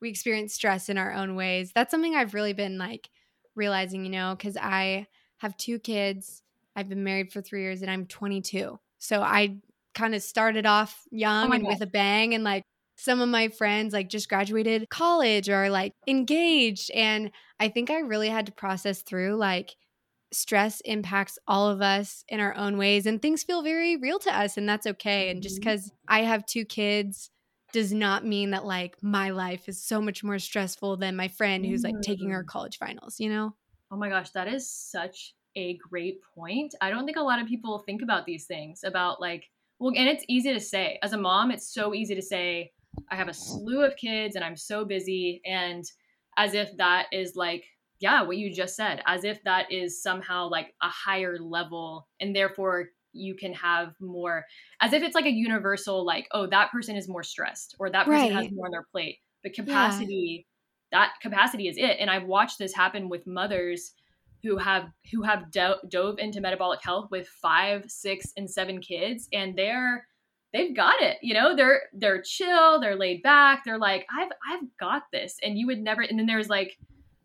we experience stress in our own ways. That's something I've really been like realizing, you know, because I have two kids I've been married for three years and I'm 22. So I kind of started off young oh and God. with a bang and like some of my friends like just graduated college or like engaged and I think I really had to process through like stress impacts all of us in our own ways and things feel very real to us and that's okay and just mm-hmm. cuz I have two kids does not mean that like my life is so much more stressful than my friend who's like taking her mm. college finals, you know? Oh my gosh, that is such a great point. I don't think a lot of people think about these things about like, well, and it's easy to say. As a mom, it's so easy to say, I have a slew of kids and I'm so busy. And as if that is like, yeah, what you just said, as if that is somehow like a higher level and therefore you can have more as if it's like a universal like oh that person is more stressed or that person right. has more on their plate. But capacity yeah. that capacity is it. And i've watched this happen with mothers who have who have do- dove into metabolic health with five six and seven kids and they're they've got it you know? They're they're chill they're laid back they're like i've i've got this. And you would never and then there's like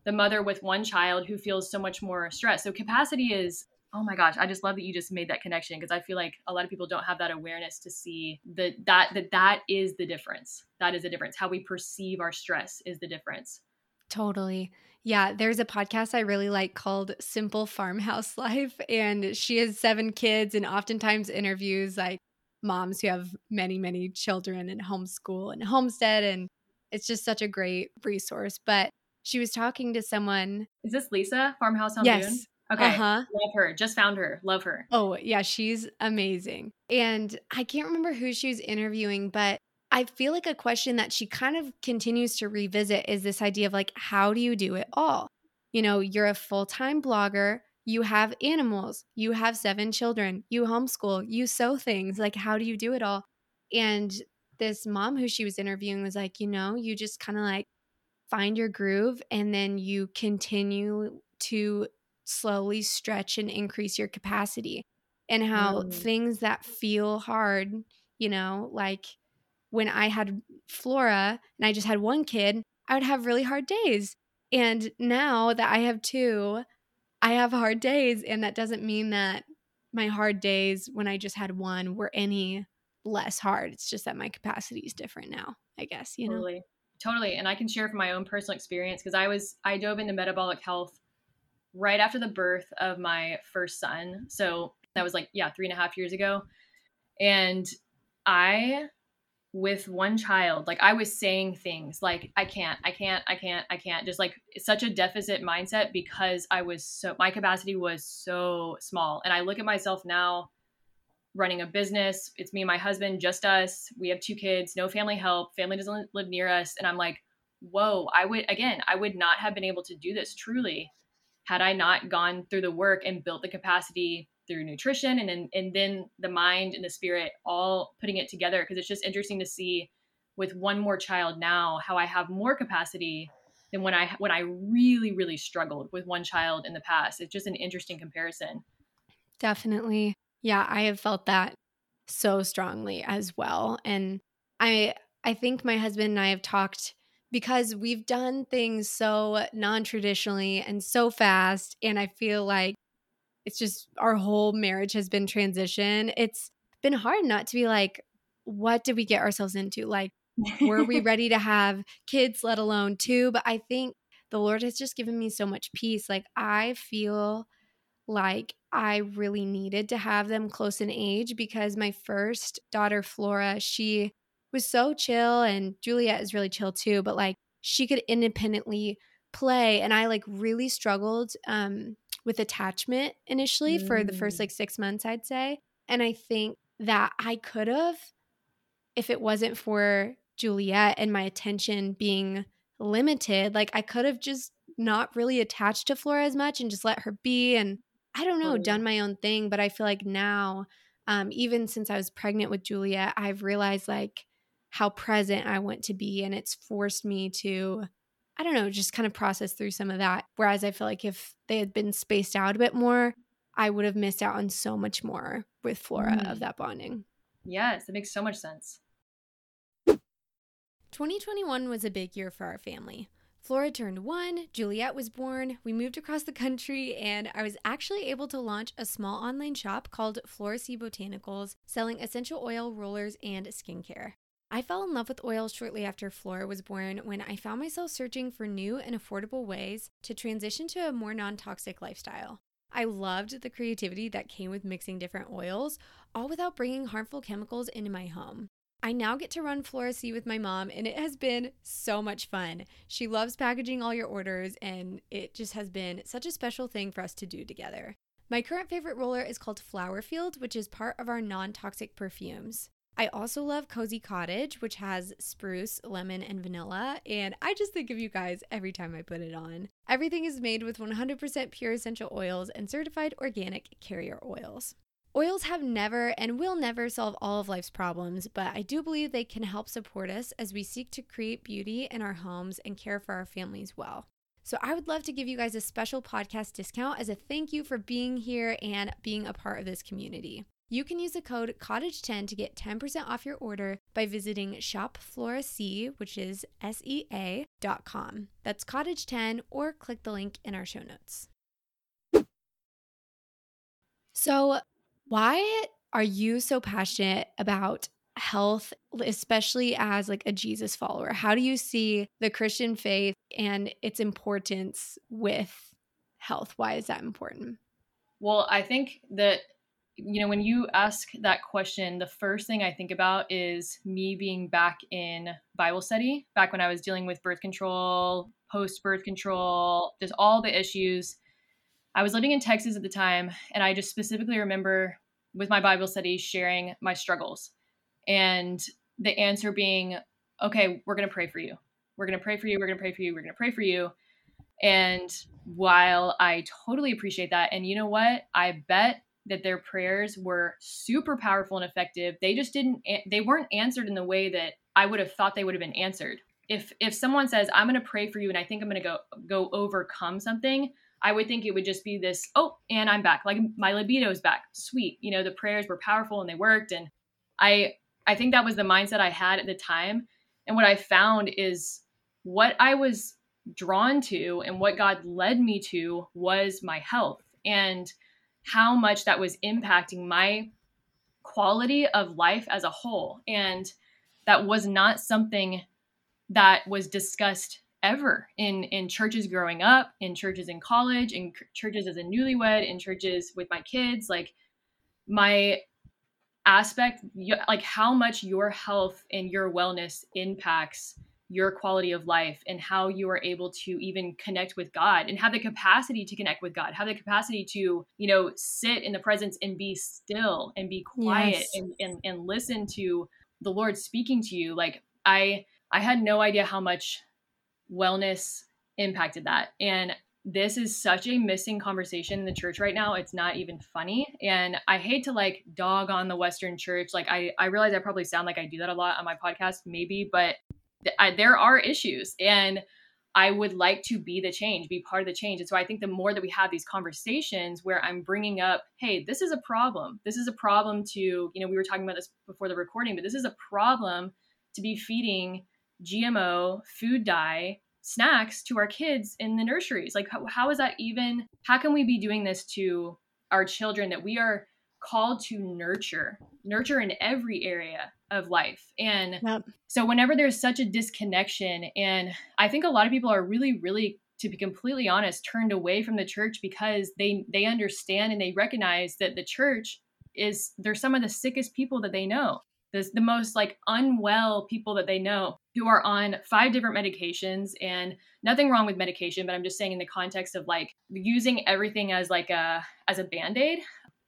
the mother with one child who feels so much more stress so capacity is oh my gosh i just love that you just made that connection because i feel like a lot of people don't have that awareness to see that that that that is the difference that is the difference how we perceive our stress is the difference totally yeah, there's a podcast I really like called Simple Farmhouse Life, and she has seven kids and oftentimes interviews like moms who have many, many children and homeschool and homestead. And it's just such a great resource. But she was talking to someone. Is this Lisa, Farmhouse on yes. Boone? Okay. Uh-huh. Love her. Just found her. Love her. Oh, yeah. She's amazing. And I can't remember who she was interviewing, but I feel like a question that she kind of continues to revisit is this idea of like, how do you do it all? You know, you're a full time blogger, you have animals, you have seven children, you homeschool, you sew things. Like, how do you do it all? And this mom who she was interviewing was like, you know, you just kind of like find your groove and then you continue to slowly stretch and increase your capacity. And how mm. things that feel hard, you know, like when I had Flora and I just had one kid, I would have really hard days. And now that I have two, I have hard days. And that doesn't mean that my hard days when I just had one were any less hard. It's just that my capacity is different now, I guess, you know? Totally. Totally. And I can share from my own personal experience because I was, I dove into metabolic health right after the birth of my first son. So that was like, yeah, three and a half years ago. And I with one child like i was saying things like i can't i can't i can't i can't just like such a deficit mindset because i was so my capacity was so small. And i look at myself now running a business. It's me and my husband just us. We have two kids no family help. Family doesn't live near us. And i'm like whoa i would again i would not have been able to do this truly had i not gone through the work and built the capacity through nutrition and then and then the mind and the spirit all putting it together because it's just interesting to see with one more child now how I have more capacity than when I when I really really struggled with one child in the past. It's just an interesting comparison. Definitely. Yeah, I have felt that so strongly as well. And I I think my husband and I have talked because we've done things so non-traditionally and so fast and I feel like it's just our whole marriage has been transition. It's been hard not to be like, what did we get ourselves into? Like, were we ready to have kids, let alone two? But I think the Lord has just given me so much peace. Like, I feel like I really needed to have them close in age because my first daughter, Flora, she was so chill, and Juliet is really chill too, but like she could independently play. And I like really struggled um, with attachment initially mm. for the first mm. like six months, I'd say. And I think that I could have, if it wasn't for Juliet and my attention being limited, like I could have just not really attached to Flora as much and just let her be and I don't know, done my own thing. But I feel like now, um, even since I was pregnant with Juliet, I've realized like how present I want to be. And it's forced me to I don't know, just kind of process through some of that. Whereas I feel like if they had been spaced out a bit more, I would have missed out on so much more with Flora mm. of that bonding. Yes, it makes so much sense. 2021 was a big year for our family. Flora turned one, Juliet was born, we moved across the country, and I was actually able to launch a small online shop called Flora Sea Botanicals, selling essential oil rollers and skincare. I fell in love with oil shortly after Flora was born when I found myself searching for new and affordable ways to transition to a more non toxic lifestyle. I loved the creativity that came with mixing different oils, all without bringing harmful chemicals into my home. I now get to run Flora Sea with my mom, and it has been so much fun. She loves packaging all your orders, and it just has been such a special thing for us to do together. My current favorite roller is called Flower Field, which is part of our non toxic perfumes. I also love Cozy Cottage, which has spruce, lemon, and vanilla. And I just think of you guys every time I put it on. Everything is made with 100% pure essential oils and certified organic carrier oils. Oils have never and will never solve all of life's problems, but I do believe they can help support us as we seek to create beauty in our homes and care for our families well. So I would love to give you guys a special podcast discount as a thank you for being here and being a part of this community. You can use the code COTTAGE10 to get 10% off your order by visiting shopflorasea, which is S-E-A, dot com. That's cottage10 or click the link in our show notes. So, why are you so passionate about health especially as like a Jesus follower? How do you see the Christian faith and its importance with health? Why is that important? Well, I think that you know when you ask that question the first thing i think about is me being back in bible study back when i was dealing with birth control post birth control just all the issues. I was living in texas at the time and i just specifically remember with my bible study sharing my struggles and the answer being okay we're going to pray for you. We're going to pray for you. We're going to pray for you. We're going to pray for you. And while i totally appreciate that and you know what? I bet that their prayers were super powerful and effective. They just didn't they weren't answered in the way that i would have thought they would have been answered. If if someone says i'm going to pray for you and i think i'm going to go go overcome something i would think it would just be this oh and i'm back. Like my libido is back. Sweet. You know the prayers were powerful and they worked. And i I think that was the mindset I had at the time. And what I found is what I was drawn to and what God led me to was my health. And how much that was impacting my quality of life as a whole. And that was not something that was discussed ever in in churches growing up, in churches in college, in churches as a newlywed, in churches with my kids. Like my aspect like how much your health and your wellness impacts your quality of life and how you are able to even connect with God and have the capacity to connect with God, have the capacity to, you know, sit in the presence and be still and be quiet yes. and, and and listen to the Lord speaking to you. Like I I had no idea how much wellness impacted that. And this is such a missing conversation in the church right now. It's not even funny. And I hate to like dog on the Western church. Like, I, I realize I probably sound like I do that a lot on my podcast, maybe, but I, there are issues. And I would like to be the change, be part of the change. And so I think the more that we have these conversations where I'm bringing up, hey, this is a problem. This is a problem to, you know, we were talking about this before the recording, but this is a problem to be feeding GMO food dye snacks to our kids in the nurseries like how, how is that even how can we be doing this to our children that we are called to nurture nurture in every area of life and yep. so whenever there's such a disconnection and i think a lot of people are really really to be completely honest turned away from the church because they they understand and they recognize that the church is they're some of the sickest people that they know the, the most like unwell people that they know who are on five different medications and nothing wrong with medication but i'm just saying in the context of like using everything as like a as a band-aid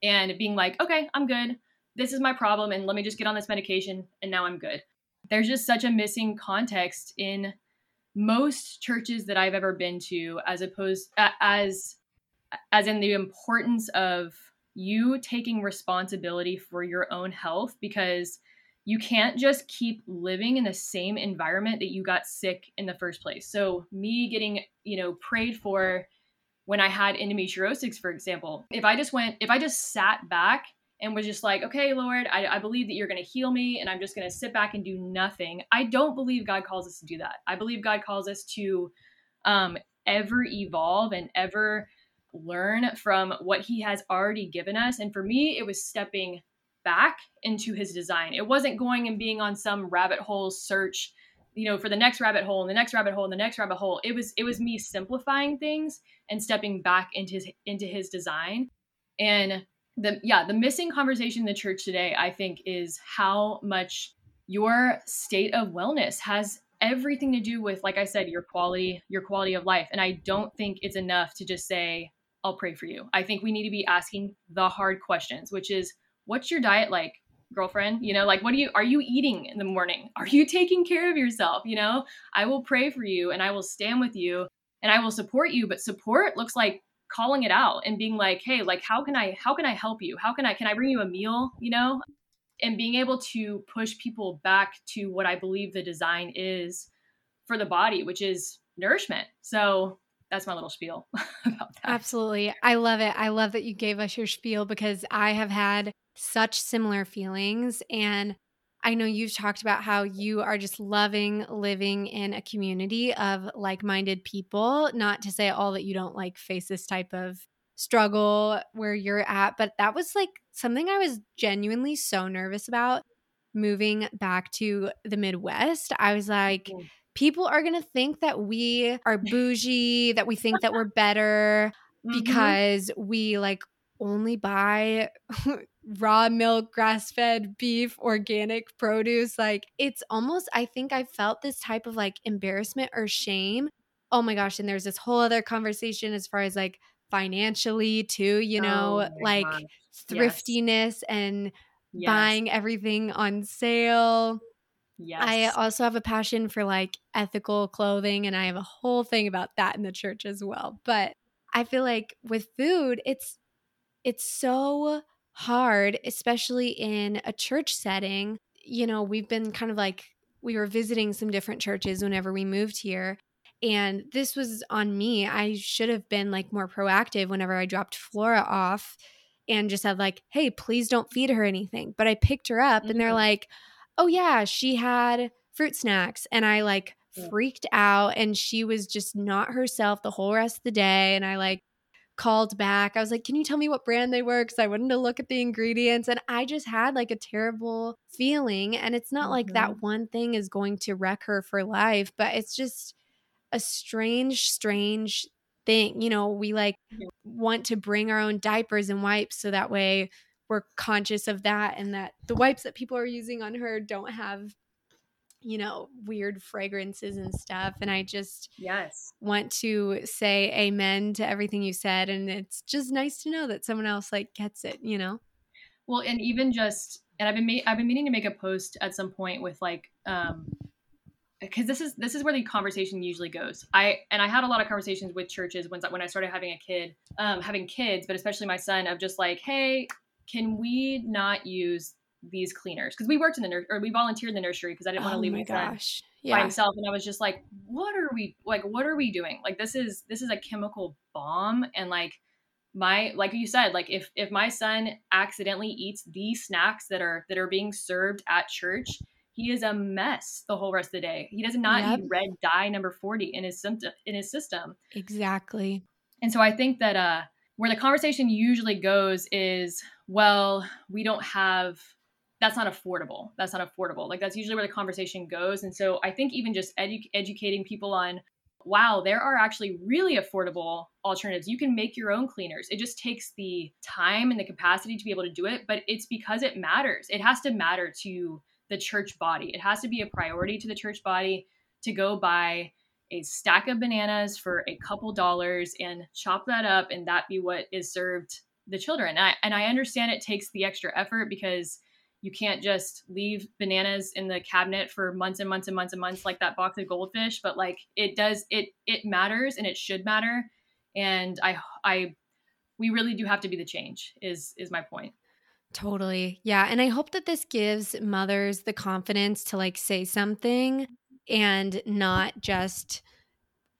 and being like okay i'm good this is my problem and let me just get on this medication and now i'm good there's just such a missing context in most churches that i've ever been to as opposed as as in the importance of you taking responsibility for your own health because you can't just keep living in the same environment that you got sick in the first place. So, me getting, you know, prayed for when I had endometriosis, for example, if I just went, if I just sat back and was just like, okay, Lord, I, I believe that you're going to heal me and I'm just going to sit back and do nothing, I don't believe God calls us to do that. I believe God calls us to um, ever evolve and ever learn from what He has already given us. And for me, it was stepping back into his design. It wasn't going and being on some rabbit hole search, you know, for the next rabbit hole and the next rabbit hole and the next rabbit hole. It was it was me simplifying things and stepping back into his into his design. And the yeah, the missing conversation in the church today, I think, is how much your state of wellness has everything to do with like i said your quality your quality of life and i don't think it's enough to just say i'll pray for you i think we need to be asking the hard questions which is what's your diet like girlfriend you know like what are you are you eating in the morning? Are you taking care of yourself you know? I will pray for you and i will stand with you and i will support you but support looks like calling it out and being like hey like how can i how can i help you? How can i can i bring you a meal? You know? And being able to push people back to what i believe the design is for the body which is nourishment. So that's my little spiel about that absolutely i love it i love that you gave us your spiel because i have had such similar feelings and I know you've talked about how you are just loving living in a community of like minded people. Not to say all that you don't like face this type of struggle where you're at, but that was like something I was genuinely so nervous about moving back to the Midwest. I was like, mm-hmm. People are going to think that we are bougie, that we think that we're better mm-hmm. because we like only buy raw milk, grass fed beef, organic produce. Like it's almost, I think I felt this type of like embarrassment or shame. Oh my gosh. And there's this whole other conversation as far as like financially too, you know, oh like gosh. thriftiness yes. and yes. buying everything on sale. Yes. I also have a passion for like ethical clothing and I have a whole thing about that in the church as well. But I feel like with food, it's it's so hard, especially in a church setting. You know, we've been kind of like, we were visiting some different churches whenever we moved here. And this was on me. I should have been like more proactive whenever I dropped Flora off and just said, like, hey, please don't feed her anything. But I picked her up mm-hmm. and they're mm-hmm. like, oh, yeah, she had fruit snacks. And I like freaked out and she was just not herself the whole rest of the day. And I like called back. I was like, "Can you tell me what brand they were?" Because I wanted to look at the ingredients, and I just had like a terrible feeling. And it's not mm-hmm. like that mm-hmm. one thing is going to wreck her for life, but it's just a strange, strange thing. You know, we like want to bring our own diapers and wipes so that way we're conscious of that and that the wipes that people are using on her don't have you know, weird fragrances and stuff. And I just yes want to say amen to everything you said. And it's just nice to know that someone else like gets it, you know? Well, and even just and I've been ma- I've been meaning to make a post at some point with like um because this is this is where the conversation usually goes. I and I had a lot of conversations with churches when when I started having a kid, um, having kids, but especially my son, of just like, hey, can we not use these cleaners because we worked in the nursery or we volunteered in the nursery because I didn't want to oh leave my gosh. Yeah. by himself and I was just like what are we like what are we doing like this is this is a chemical bomb and like my like you said like if if my son accidentally eats these snacks that are that are being served at church he is a mess the whole rest of the day he does not yep. need red dye number 40 in his symptom in his system exactly and so I think that uh where the conversation usually goes is well we don't have that's not affordable. That's not affordable. Like that's usually where the conversation goes. And so I think even just edu- educating people on, wow, there are actually really affordable alternatives. You can make your own cleaners. It just takes the time and the capacity to be able to do it, but it's because it matters. It has to matter to the church body. It has to be a priority to the church body to go buy a stack of bananas for a couple dollars and chop that up and that be what is served the children. And I, and I understand it takes the extra effort because you can't just leave bananas in the cabinet for months and months and months and months like that box of goldfish but like it does it it matters and it should matter. And i i we really do have to be the change is is my point. Totally. Yeah and i hope that this gives mothers the confidence to like say something and not just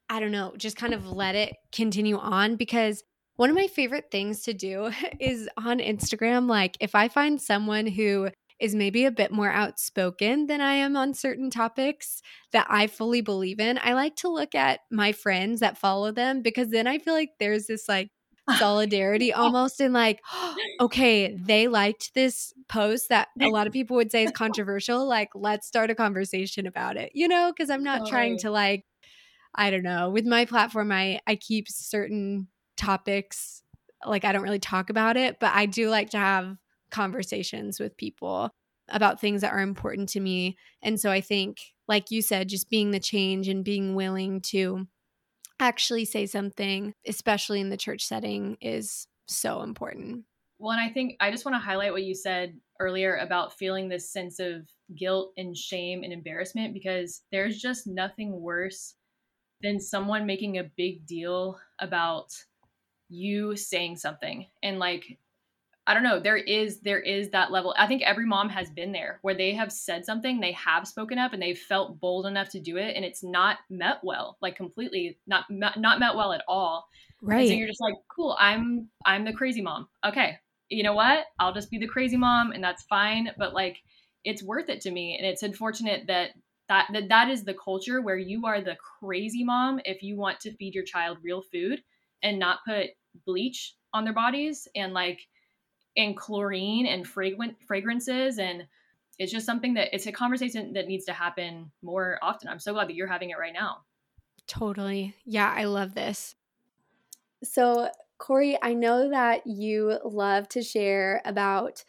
i don't know just kind of let it continue on because one of my favorite things to do is on Instagram. Like, if I find someone who is maybe a bit more outspoken than I am on certain topics that I fully believe in, I like to look at my friends that follow them because then I feel like there's this like solidarity almost in like, okay, they liked this post that a lot of people would say is controversial. Like, let's start a conversation about it, you know? Because I'm not trying to like, I don't know. With my platform, I I keep certain topics like I don't really talk about it, but I do like to have conversations with people about things that are important to me. And so I think like you said just being the change and being willing to actually say something, especially in the church setting is so important. Well, and I think I just want to highlight what you said earlier about feeling this sense of guilt and shame and embarrassment because there's just nothing worse than someone making a big deal about you saying something and like I don't know, there is there is that level. I think every mom has been there where they have said something, they have spoken up and they've felt bold enough to do it and it's not met well, like completely not not met well at all. Right. And so you're just like, "Cool, I'm I'm the crazy mom." Okay. You know what? I'll just be the crazy mom and that's fine, but like it's worth it to me and it's unfortunate that that, that that is the culture where you are the crazy mom if you want to feed your child real food and not put bleach on their bodies and like and chlorine and fragrant fragrances and it's just something that it's a conversation that needs to happen more often. I'm so glad that you're having it right now. Totally. Yeah, I love this. So, Corey, I know that you love to share about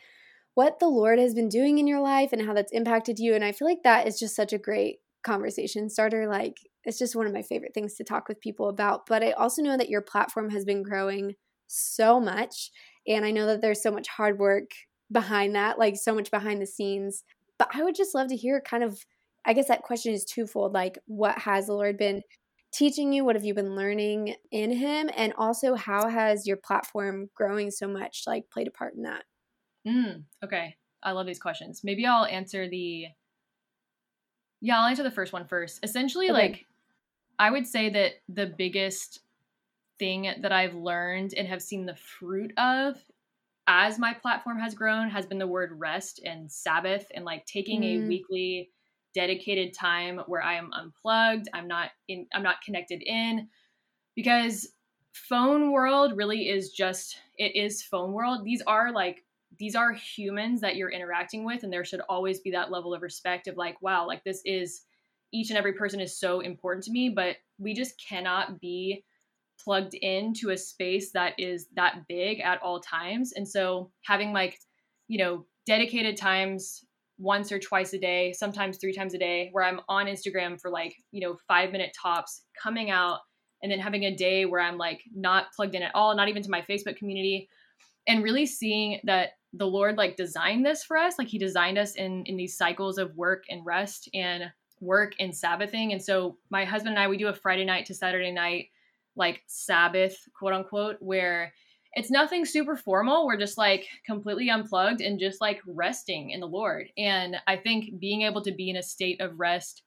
what the Lord has been doing in your life and how that's impacted you. And I feel like that is just such a great conversation starter. Like, it's just one of my favorite things to talk with people about. But I also know that your platform has been growing so much. And I know that there's so much hard work behind that, like so much behind the scenes. But I would just love to hear kind of, I guess that question is twofold like, what has the Lord been teaching you? What have you been learning in Him? And also, how has your platform growing so much like played a part in that? Mm, okay. I love these questions. Maybe I'll answer the, yeah, I'll answer the first one first. Essentially, okay. like, I would say that the biggest thing that I've learned and have seen the fruit of as my platform has grown has been the word rest and Sabbath and like taking mm. a weekly dedicated time where I am unplugged, I'm not in I'm not connected in because phone world really is just it is phone world. These are like these are humans that you're interacting with and there should always be that level of respect of like wow, like this is each and every person is so important to me, but we just cannot be plugged into a space that is that big at all times. And so having like, you know, dedicated times once or twice a day, sometimes three times a day, where I'm on Instagram for like, you know, five minute tops, coming out, and then having a day where I'm like not plugged in at all, not even to my Facebook community, and really seeing that the Lord like designed this for us. Like He designed us in in these cycles of work and rest and work and Sabbathing. And so my husband and I, we do a Friday night to Saturday night like Sabbath, quote unquote, where it's nothing super formal. We're just like completely unplugged and just like resting in the Lord. And I think being able to be in a state of rest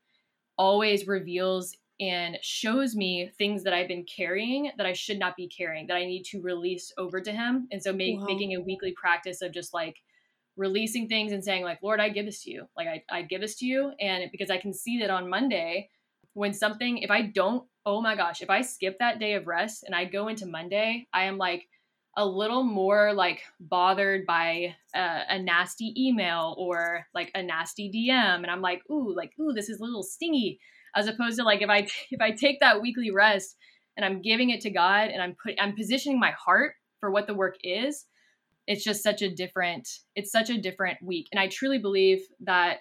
always reveals and shows me things that I've been carrying that I should not be carrying, that I need to release over to Him. And so make, wow. making a weekly practice of just like releasing things and saying, like, Lord, I give this to you. Like, I, I give this to you. And because I can see that on Monday, when something, if I don't oh my gosh, if I skip that day of rest and I go into Monday, I am like a little more like bothered by a, a, nasty email or like a nasty DM, and I'm like, ooh, like ooh, this is a little stingy, as opposed to like if I if I take that weekly rest and I'm giving it to God and I'm put I'm positioning my heart for what the work is. It's just such a different it's such a different week, and I truly believe that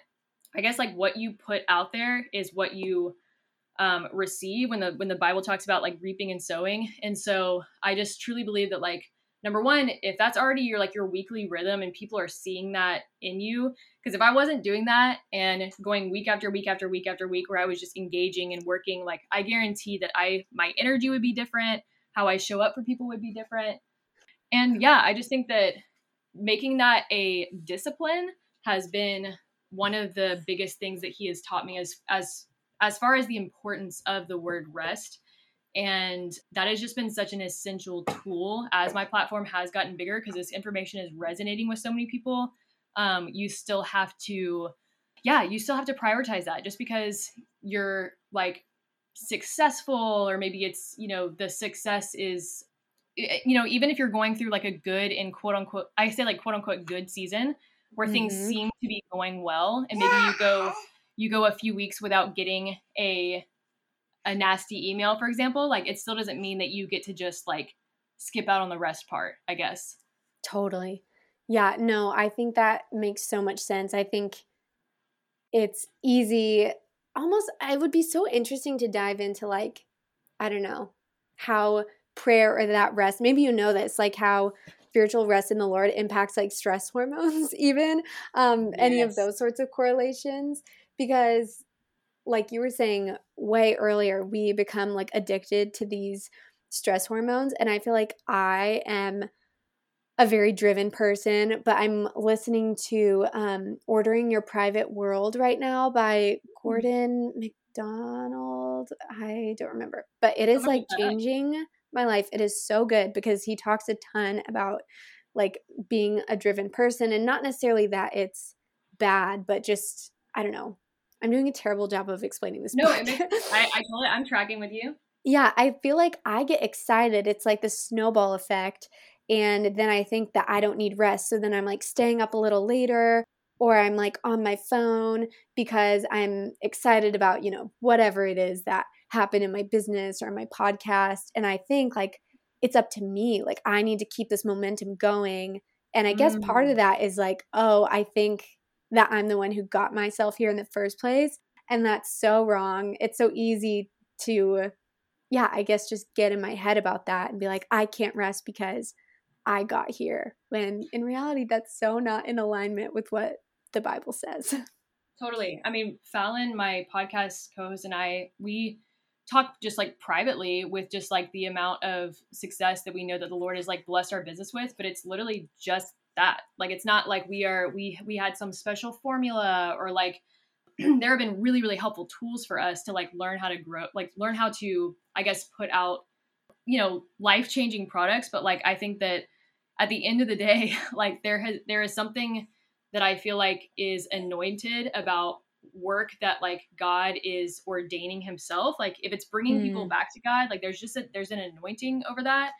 I guess like what you put out there is what you um, receive when the when the Bible talks about like reaping and sowing. And so I just truly believe that like number one, if that's already your like your weekly rhythm and people are seeing that in you, because if I wasn't doing that and going week after week after week after week where I was just engaging and working, like I guarantee that I my energy would be different, how I show up for people would be different. And yeah, I just think that making that a discipline has been one of the biggest things that he has taught me as as as far as the importance of the word rest. And that has just been such an essential tool as my platform has gotten bigger because this information is resonating with so many people. Um, you still have to, yeah, you still have to prioritize that just because you're like successful or maybe it's, you know, the success is, you know, even if you're going through like a good and quote unquote, I say like quote unquote good season where mm-hmm. things seem to be going well and maybe you go you go a few weeks without getting a a nasty email for example like it still doesn't mean that you get to just like skip out on the rest part i guess. Totally. Yeah no i think that makes so much sense. I think it's easy almost it would be so interesting to dive into like i don't know how prayer or that rest maybe you know this like how spiritual rest in the lord impacts like stress hormones even um yes. any of those sorts of correlations because like you were saying way earlier we become like addicted to these stress hormones. And I feel like I am a very driven person, but I'm listening to um, Ordering Your Private World right now by hmm. Gordon MacDonald. I don't remember, but it is like changing my life. It is so good because he talks a ton about like being a driven person and not necessarily that it's bad, but just, I don't know. I'm doing a terrible job of explaining this. No, it makes, I, I told it, I'm tracking with you. Yeah, I feel like I get excited. It's like the snowball effect. And then I think that I don't need rest. So then I'm like staying up a little later or I'm like on my phone because I'm excited about, you know, whatever it is that happened in my business or my podcast. And I think like it's up to me. Like I need to keep this momentum going. And I guess mm. part of mm. that is like, oh, I think that I'm the one who got myself here in the first place. And that's so wrong. It's so easy to, yeah, I guess just get in my head about that and be like, I can't rest because I got here. When in reality, that's so not in alignment with what the Bible says. Totally. I mean, Fallon, my podcast co host, and I, we talk just like privately with just like the amount of success that we know that the Lord has like blessed our business with, but it's literally just that. Like it's not like we are we we had some special formula or like there have been really really helpful tools for us to like learn how to grow like learn how to I guess put out you know life-changing products, but like I think that at the end of the day, like there has there is something that I feel like is anointed about work that like God is ordaining himself. Like if it's bringing mm. people back to God, like there's just a, there's an anointing over that.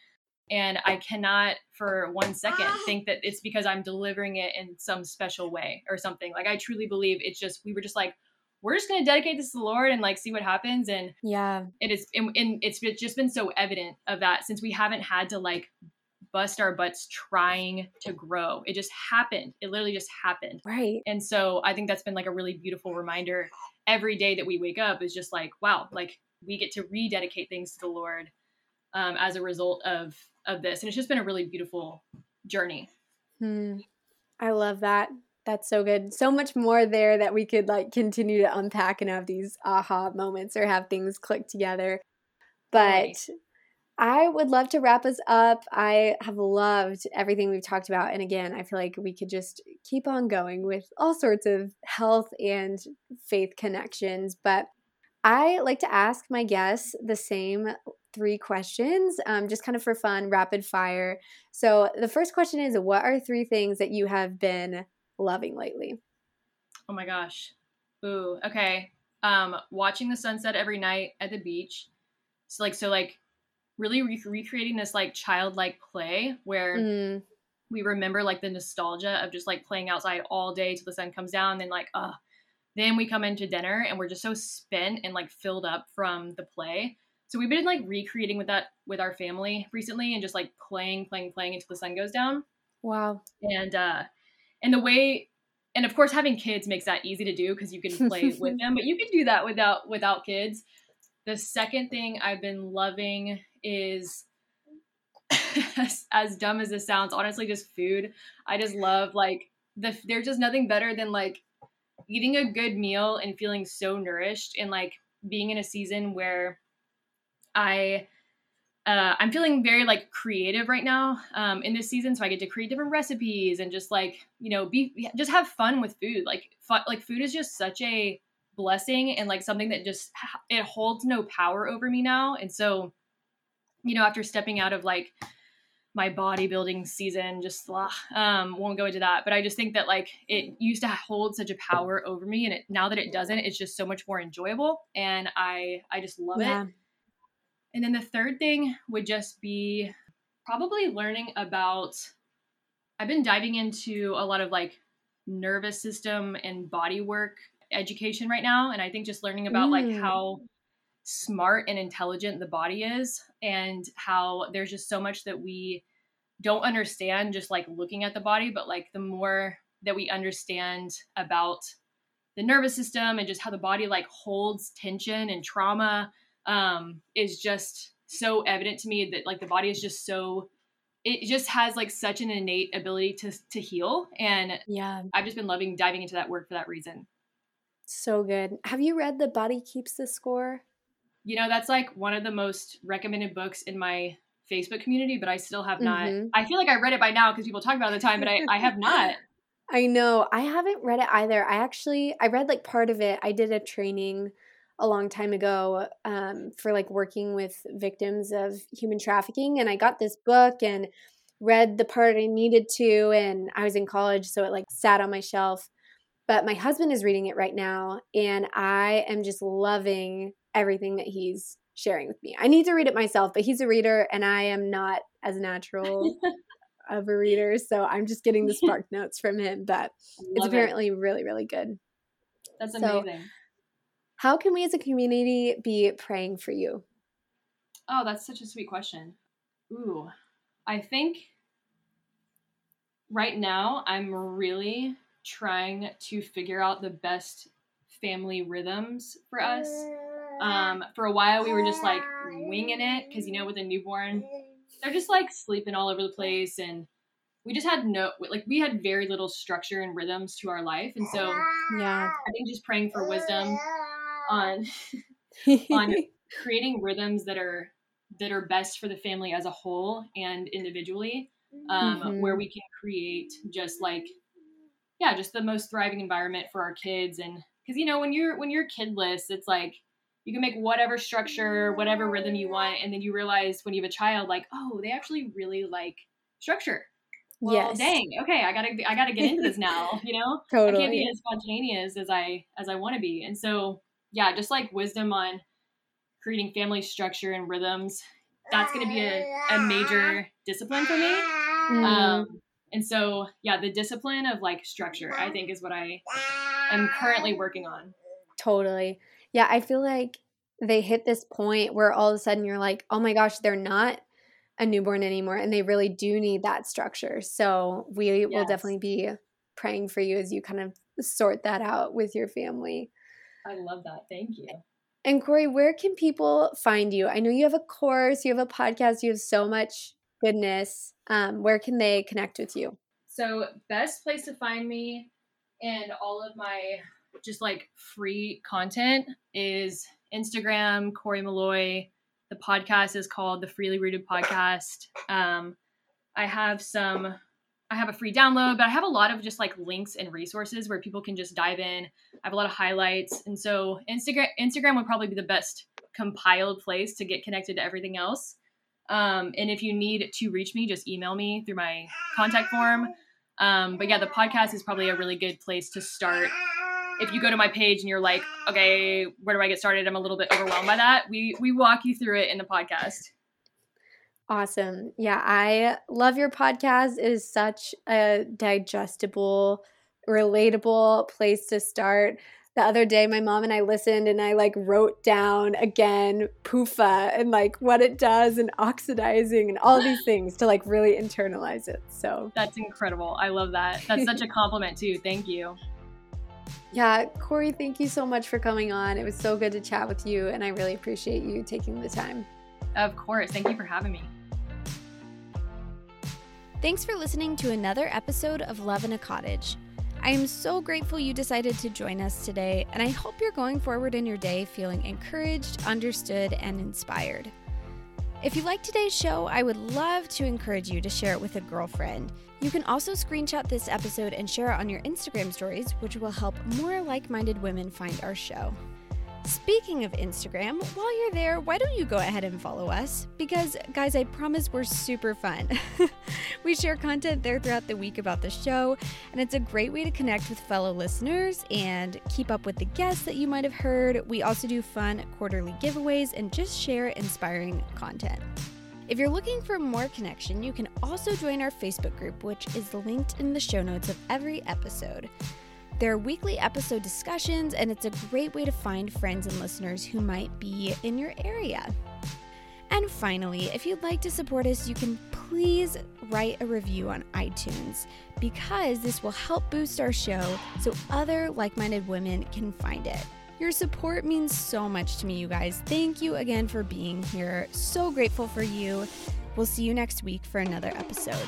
And I cannot for one second ah. think that it's because I'm delivering it in some special way or something. Like I truly believe it's just, we were just like, we're just going to dedicate this to the Lord and like see what happens. And yeah, it is, and, and it's just been so evident of that since we haven't had to like bust our butts trying to grow. It just happened. It literally just happened. Right. And so I think that's been like a really beautiful reminder every day that we wake up is just like, wow, like we get to rededicate things to the Lord um, as a result of of this. And it's just been a really beautiful journey. Hmm. I love that. That's so good. So much more there that we could like continue to unpack and have these aha moments or have things click together. But right. I would love to wrap us up. I have loved everything we've talked about. And again, I feel like we could just keep on going with all sorts of health and faith connections. But I like to ask my guests the same three questions, um, just kind of for fun, rapid fire. So the first question is What are three things that you have been loving lately? Oh my gosh. Ooh, okay. Um, watching the sunset every night at the beach. So like so like really re- recreating this like childlike play where mm. we remember like the nostalgia of just like playing outside all day till the sun comes down. And then like, uh, then we come into dinner and we're just so spent and like filled up from the play. So we've been like recreating with that with our family recently and just like playing, playing, playing until the sun goes down. Wow. And uh and the way and of course having kids makes that easy to do because you can play with them, but you can do that without without kids. The second thing I've been loving is as, as dumb as this sounds, honestly, just food. I just love like the there's just nothing better than like eating a good meal and feeling so nourished and like being in a season where I uh, I'm feeling very like creative right now um, in this season, so I get to create different recipes and just like you know be just have fun with food. Like fun, like food is just such a blessing and like something that just it holds no power over me now, and so you know, after stepping out of like my bodybuilding season, just um, won't go into that. But I just think that like it used to hold such a power over me, and it now that it doesn't, it's just so much more enjoyable, and I I just love yeah. it. And then the third thing would just be probably learning about. I've been diving into a lot of like nervous system and body work education right now, and I think just learning about mm. like how smart and intelligent the body is and how there's just so much that we don't understand just like looking at the body but like the more that we understand about the nervous system and just how the body like holds tension and trauma um is just so evident to me that like the body is just so it just has like such an innate ability to to heal and yeah. I've just been loving diving into that work for that reason. So good. Have you read the body keeps the score You know, that's like one of the most recommended books in my Facebook community, but I still have not. Mhm. I feel like I read it by now because people talk about it all the time, but I, I have not. I know. I haven't read it either. I actually I read like part of it. I did a training a long time ago um, for like working with victims of human trafficking, and I got this book and read the part I needed to, and I was in college, so it like sat on my shelf. But my husband is reading it right now, and I am just loving everything that he's sharing with me. I need to read it myself, but he's a reader, and I am not as natural of a reader, so I'm just getting the spark notes from him. But it's Love it. apparently really, really good. That's so- amazing. How can we as a community be praying for you? Oh, that's such a sweet question. Ooh, I think right now I'm really trying to figure out the best family rhythms for us. Um, for a while, we were just like winging it because, you know, with a newborn, they're just like sleeping all over the place. And we just had no, like, we had very little structure and rhythms to our life. And so Yeah. I think just praying for wisdom on on creating rhythms that are that are best for the family as a whole and individually um, Mhm. where we can create just like yeah just the most thriving environment for our kids and because you know when you're when you're kidless it's like you can make whatever structure whatever rhythm you want and then you realize when you have a child like oh they actually really like structure well yes. dang okay i gotta i gotta get into this now you know I can't be as spontaneous as I as I want to be. And so, yeah, just like wisdom on creating family structure and rhythms, that's going to be a, a major discipline for me. Mm, Um, and so, yeah, the discipline of like structure, I think, is what I am currently working on. totally. Yeah, I feel like they hit this point where all of a sudden you're like, oh my gosh, they're not a newborn anymore. And they really do need that structure. So we will definitely be praying for you as you kind of sort that out with your family. I love that. Thank you. And Corey, where can people find you? I know you have a course, you have a podcast, you have so much goodness. Um, where can they connect with you? So, best place to find me and all of my just like free content is Instagram, Corey Malloy. The podcast is called the Freely Rooted Podcast. Um, I have some, I have a free download, but I have a lot of just like links and resources where people can just dive in. I have a lot of highlights, and so Instagram, Instagram would probably be the best compiled place to get connected to everything else. Um, and if you need to reach me, just email me through my contact form. Um, but yeah, the podcast is probably a really good place to start. If you go to my page and you're like, okay, where do I get started? I'm a little bit overwhelmed by that. We we walk you through it in the podcast. Awesome. Yeah, I love your podcast. It is such a digestible, relatable place to start. The other day, my mom and I listened and I like wrote down again PUFA and like what it does and oxidizing and all these things to like really internalize it. So, That's incredible. I love that. That's such a compliment too. Thank you. Yeah, Corey, thank you so much for coming on. It was so good to chat with you and I really appreciate you taking the time. Of course. Thank you for having me. Thanks for listening to another episode of Love in a Cottage. I am so grateful you decided to join us today, and I hope you're going forward in your day feeling encouraged, understood, and inspired. If you like today's show, I would love to encourage you to share it with a girlfriend. You can also screenshot this episode and share it on your Instagram stories, which will help more like minded women find our show. Speaking of Instagram, while you're there, why don't you go ahead and follow us? Because, guys, I promise we're super fun. we share content there throughout the week about the show, and it's a great way to connect with fellow listeners and keep up with the guests that you might have heard. We also do fun quarterly giveaways and just share inspiring content. If you're looking for more connection, you can also join our Facebook group, which is linked in the show notes of every episode. There are weekly episode discussions, and it's a great way to find friends and listeners who might be in your area. And finally, if you'd like to support us, you can please write a review on iTunes because this will help boost our show so other like minded women can find it. Your support means so much to me, you guys. Thank you again for being here. So grateful for you. We'll see you next week for another episode.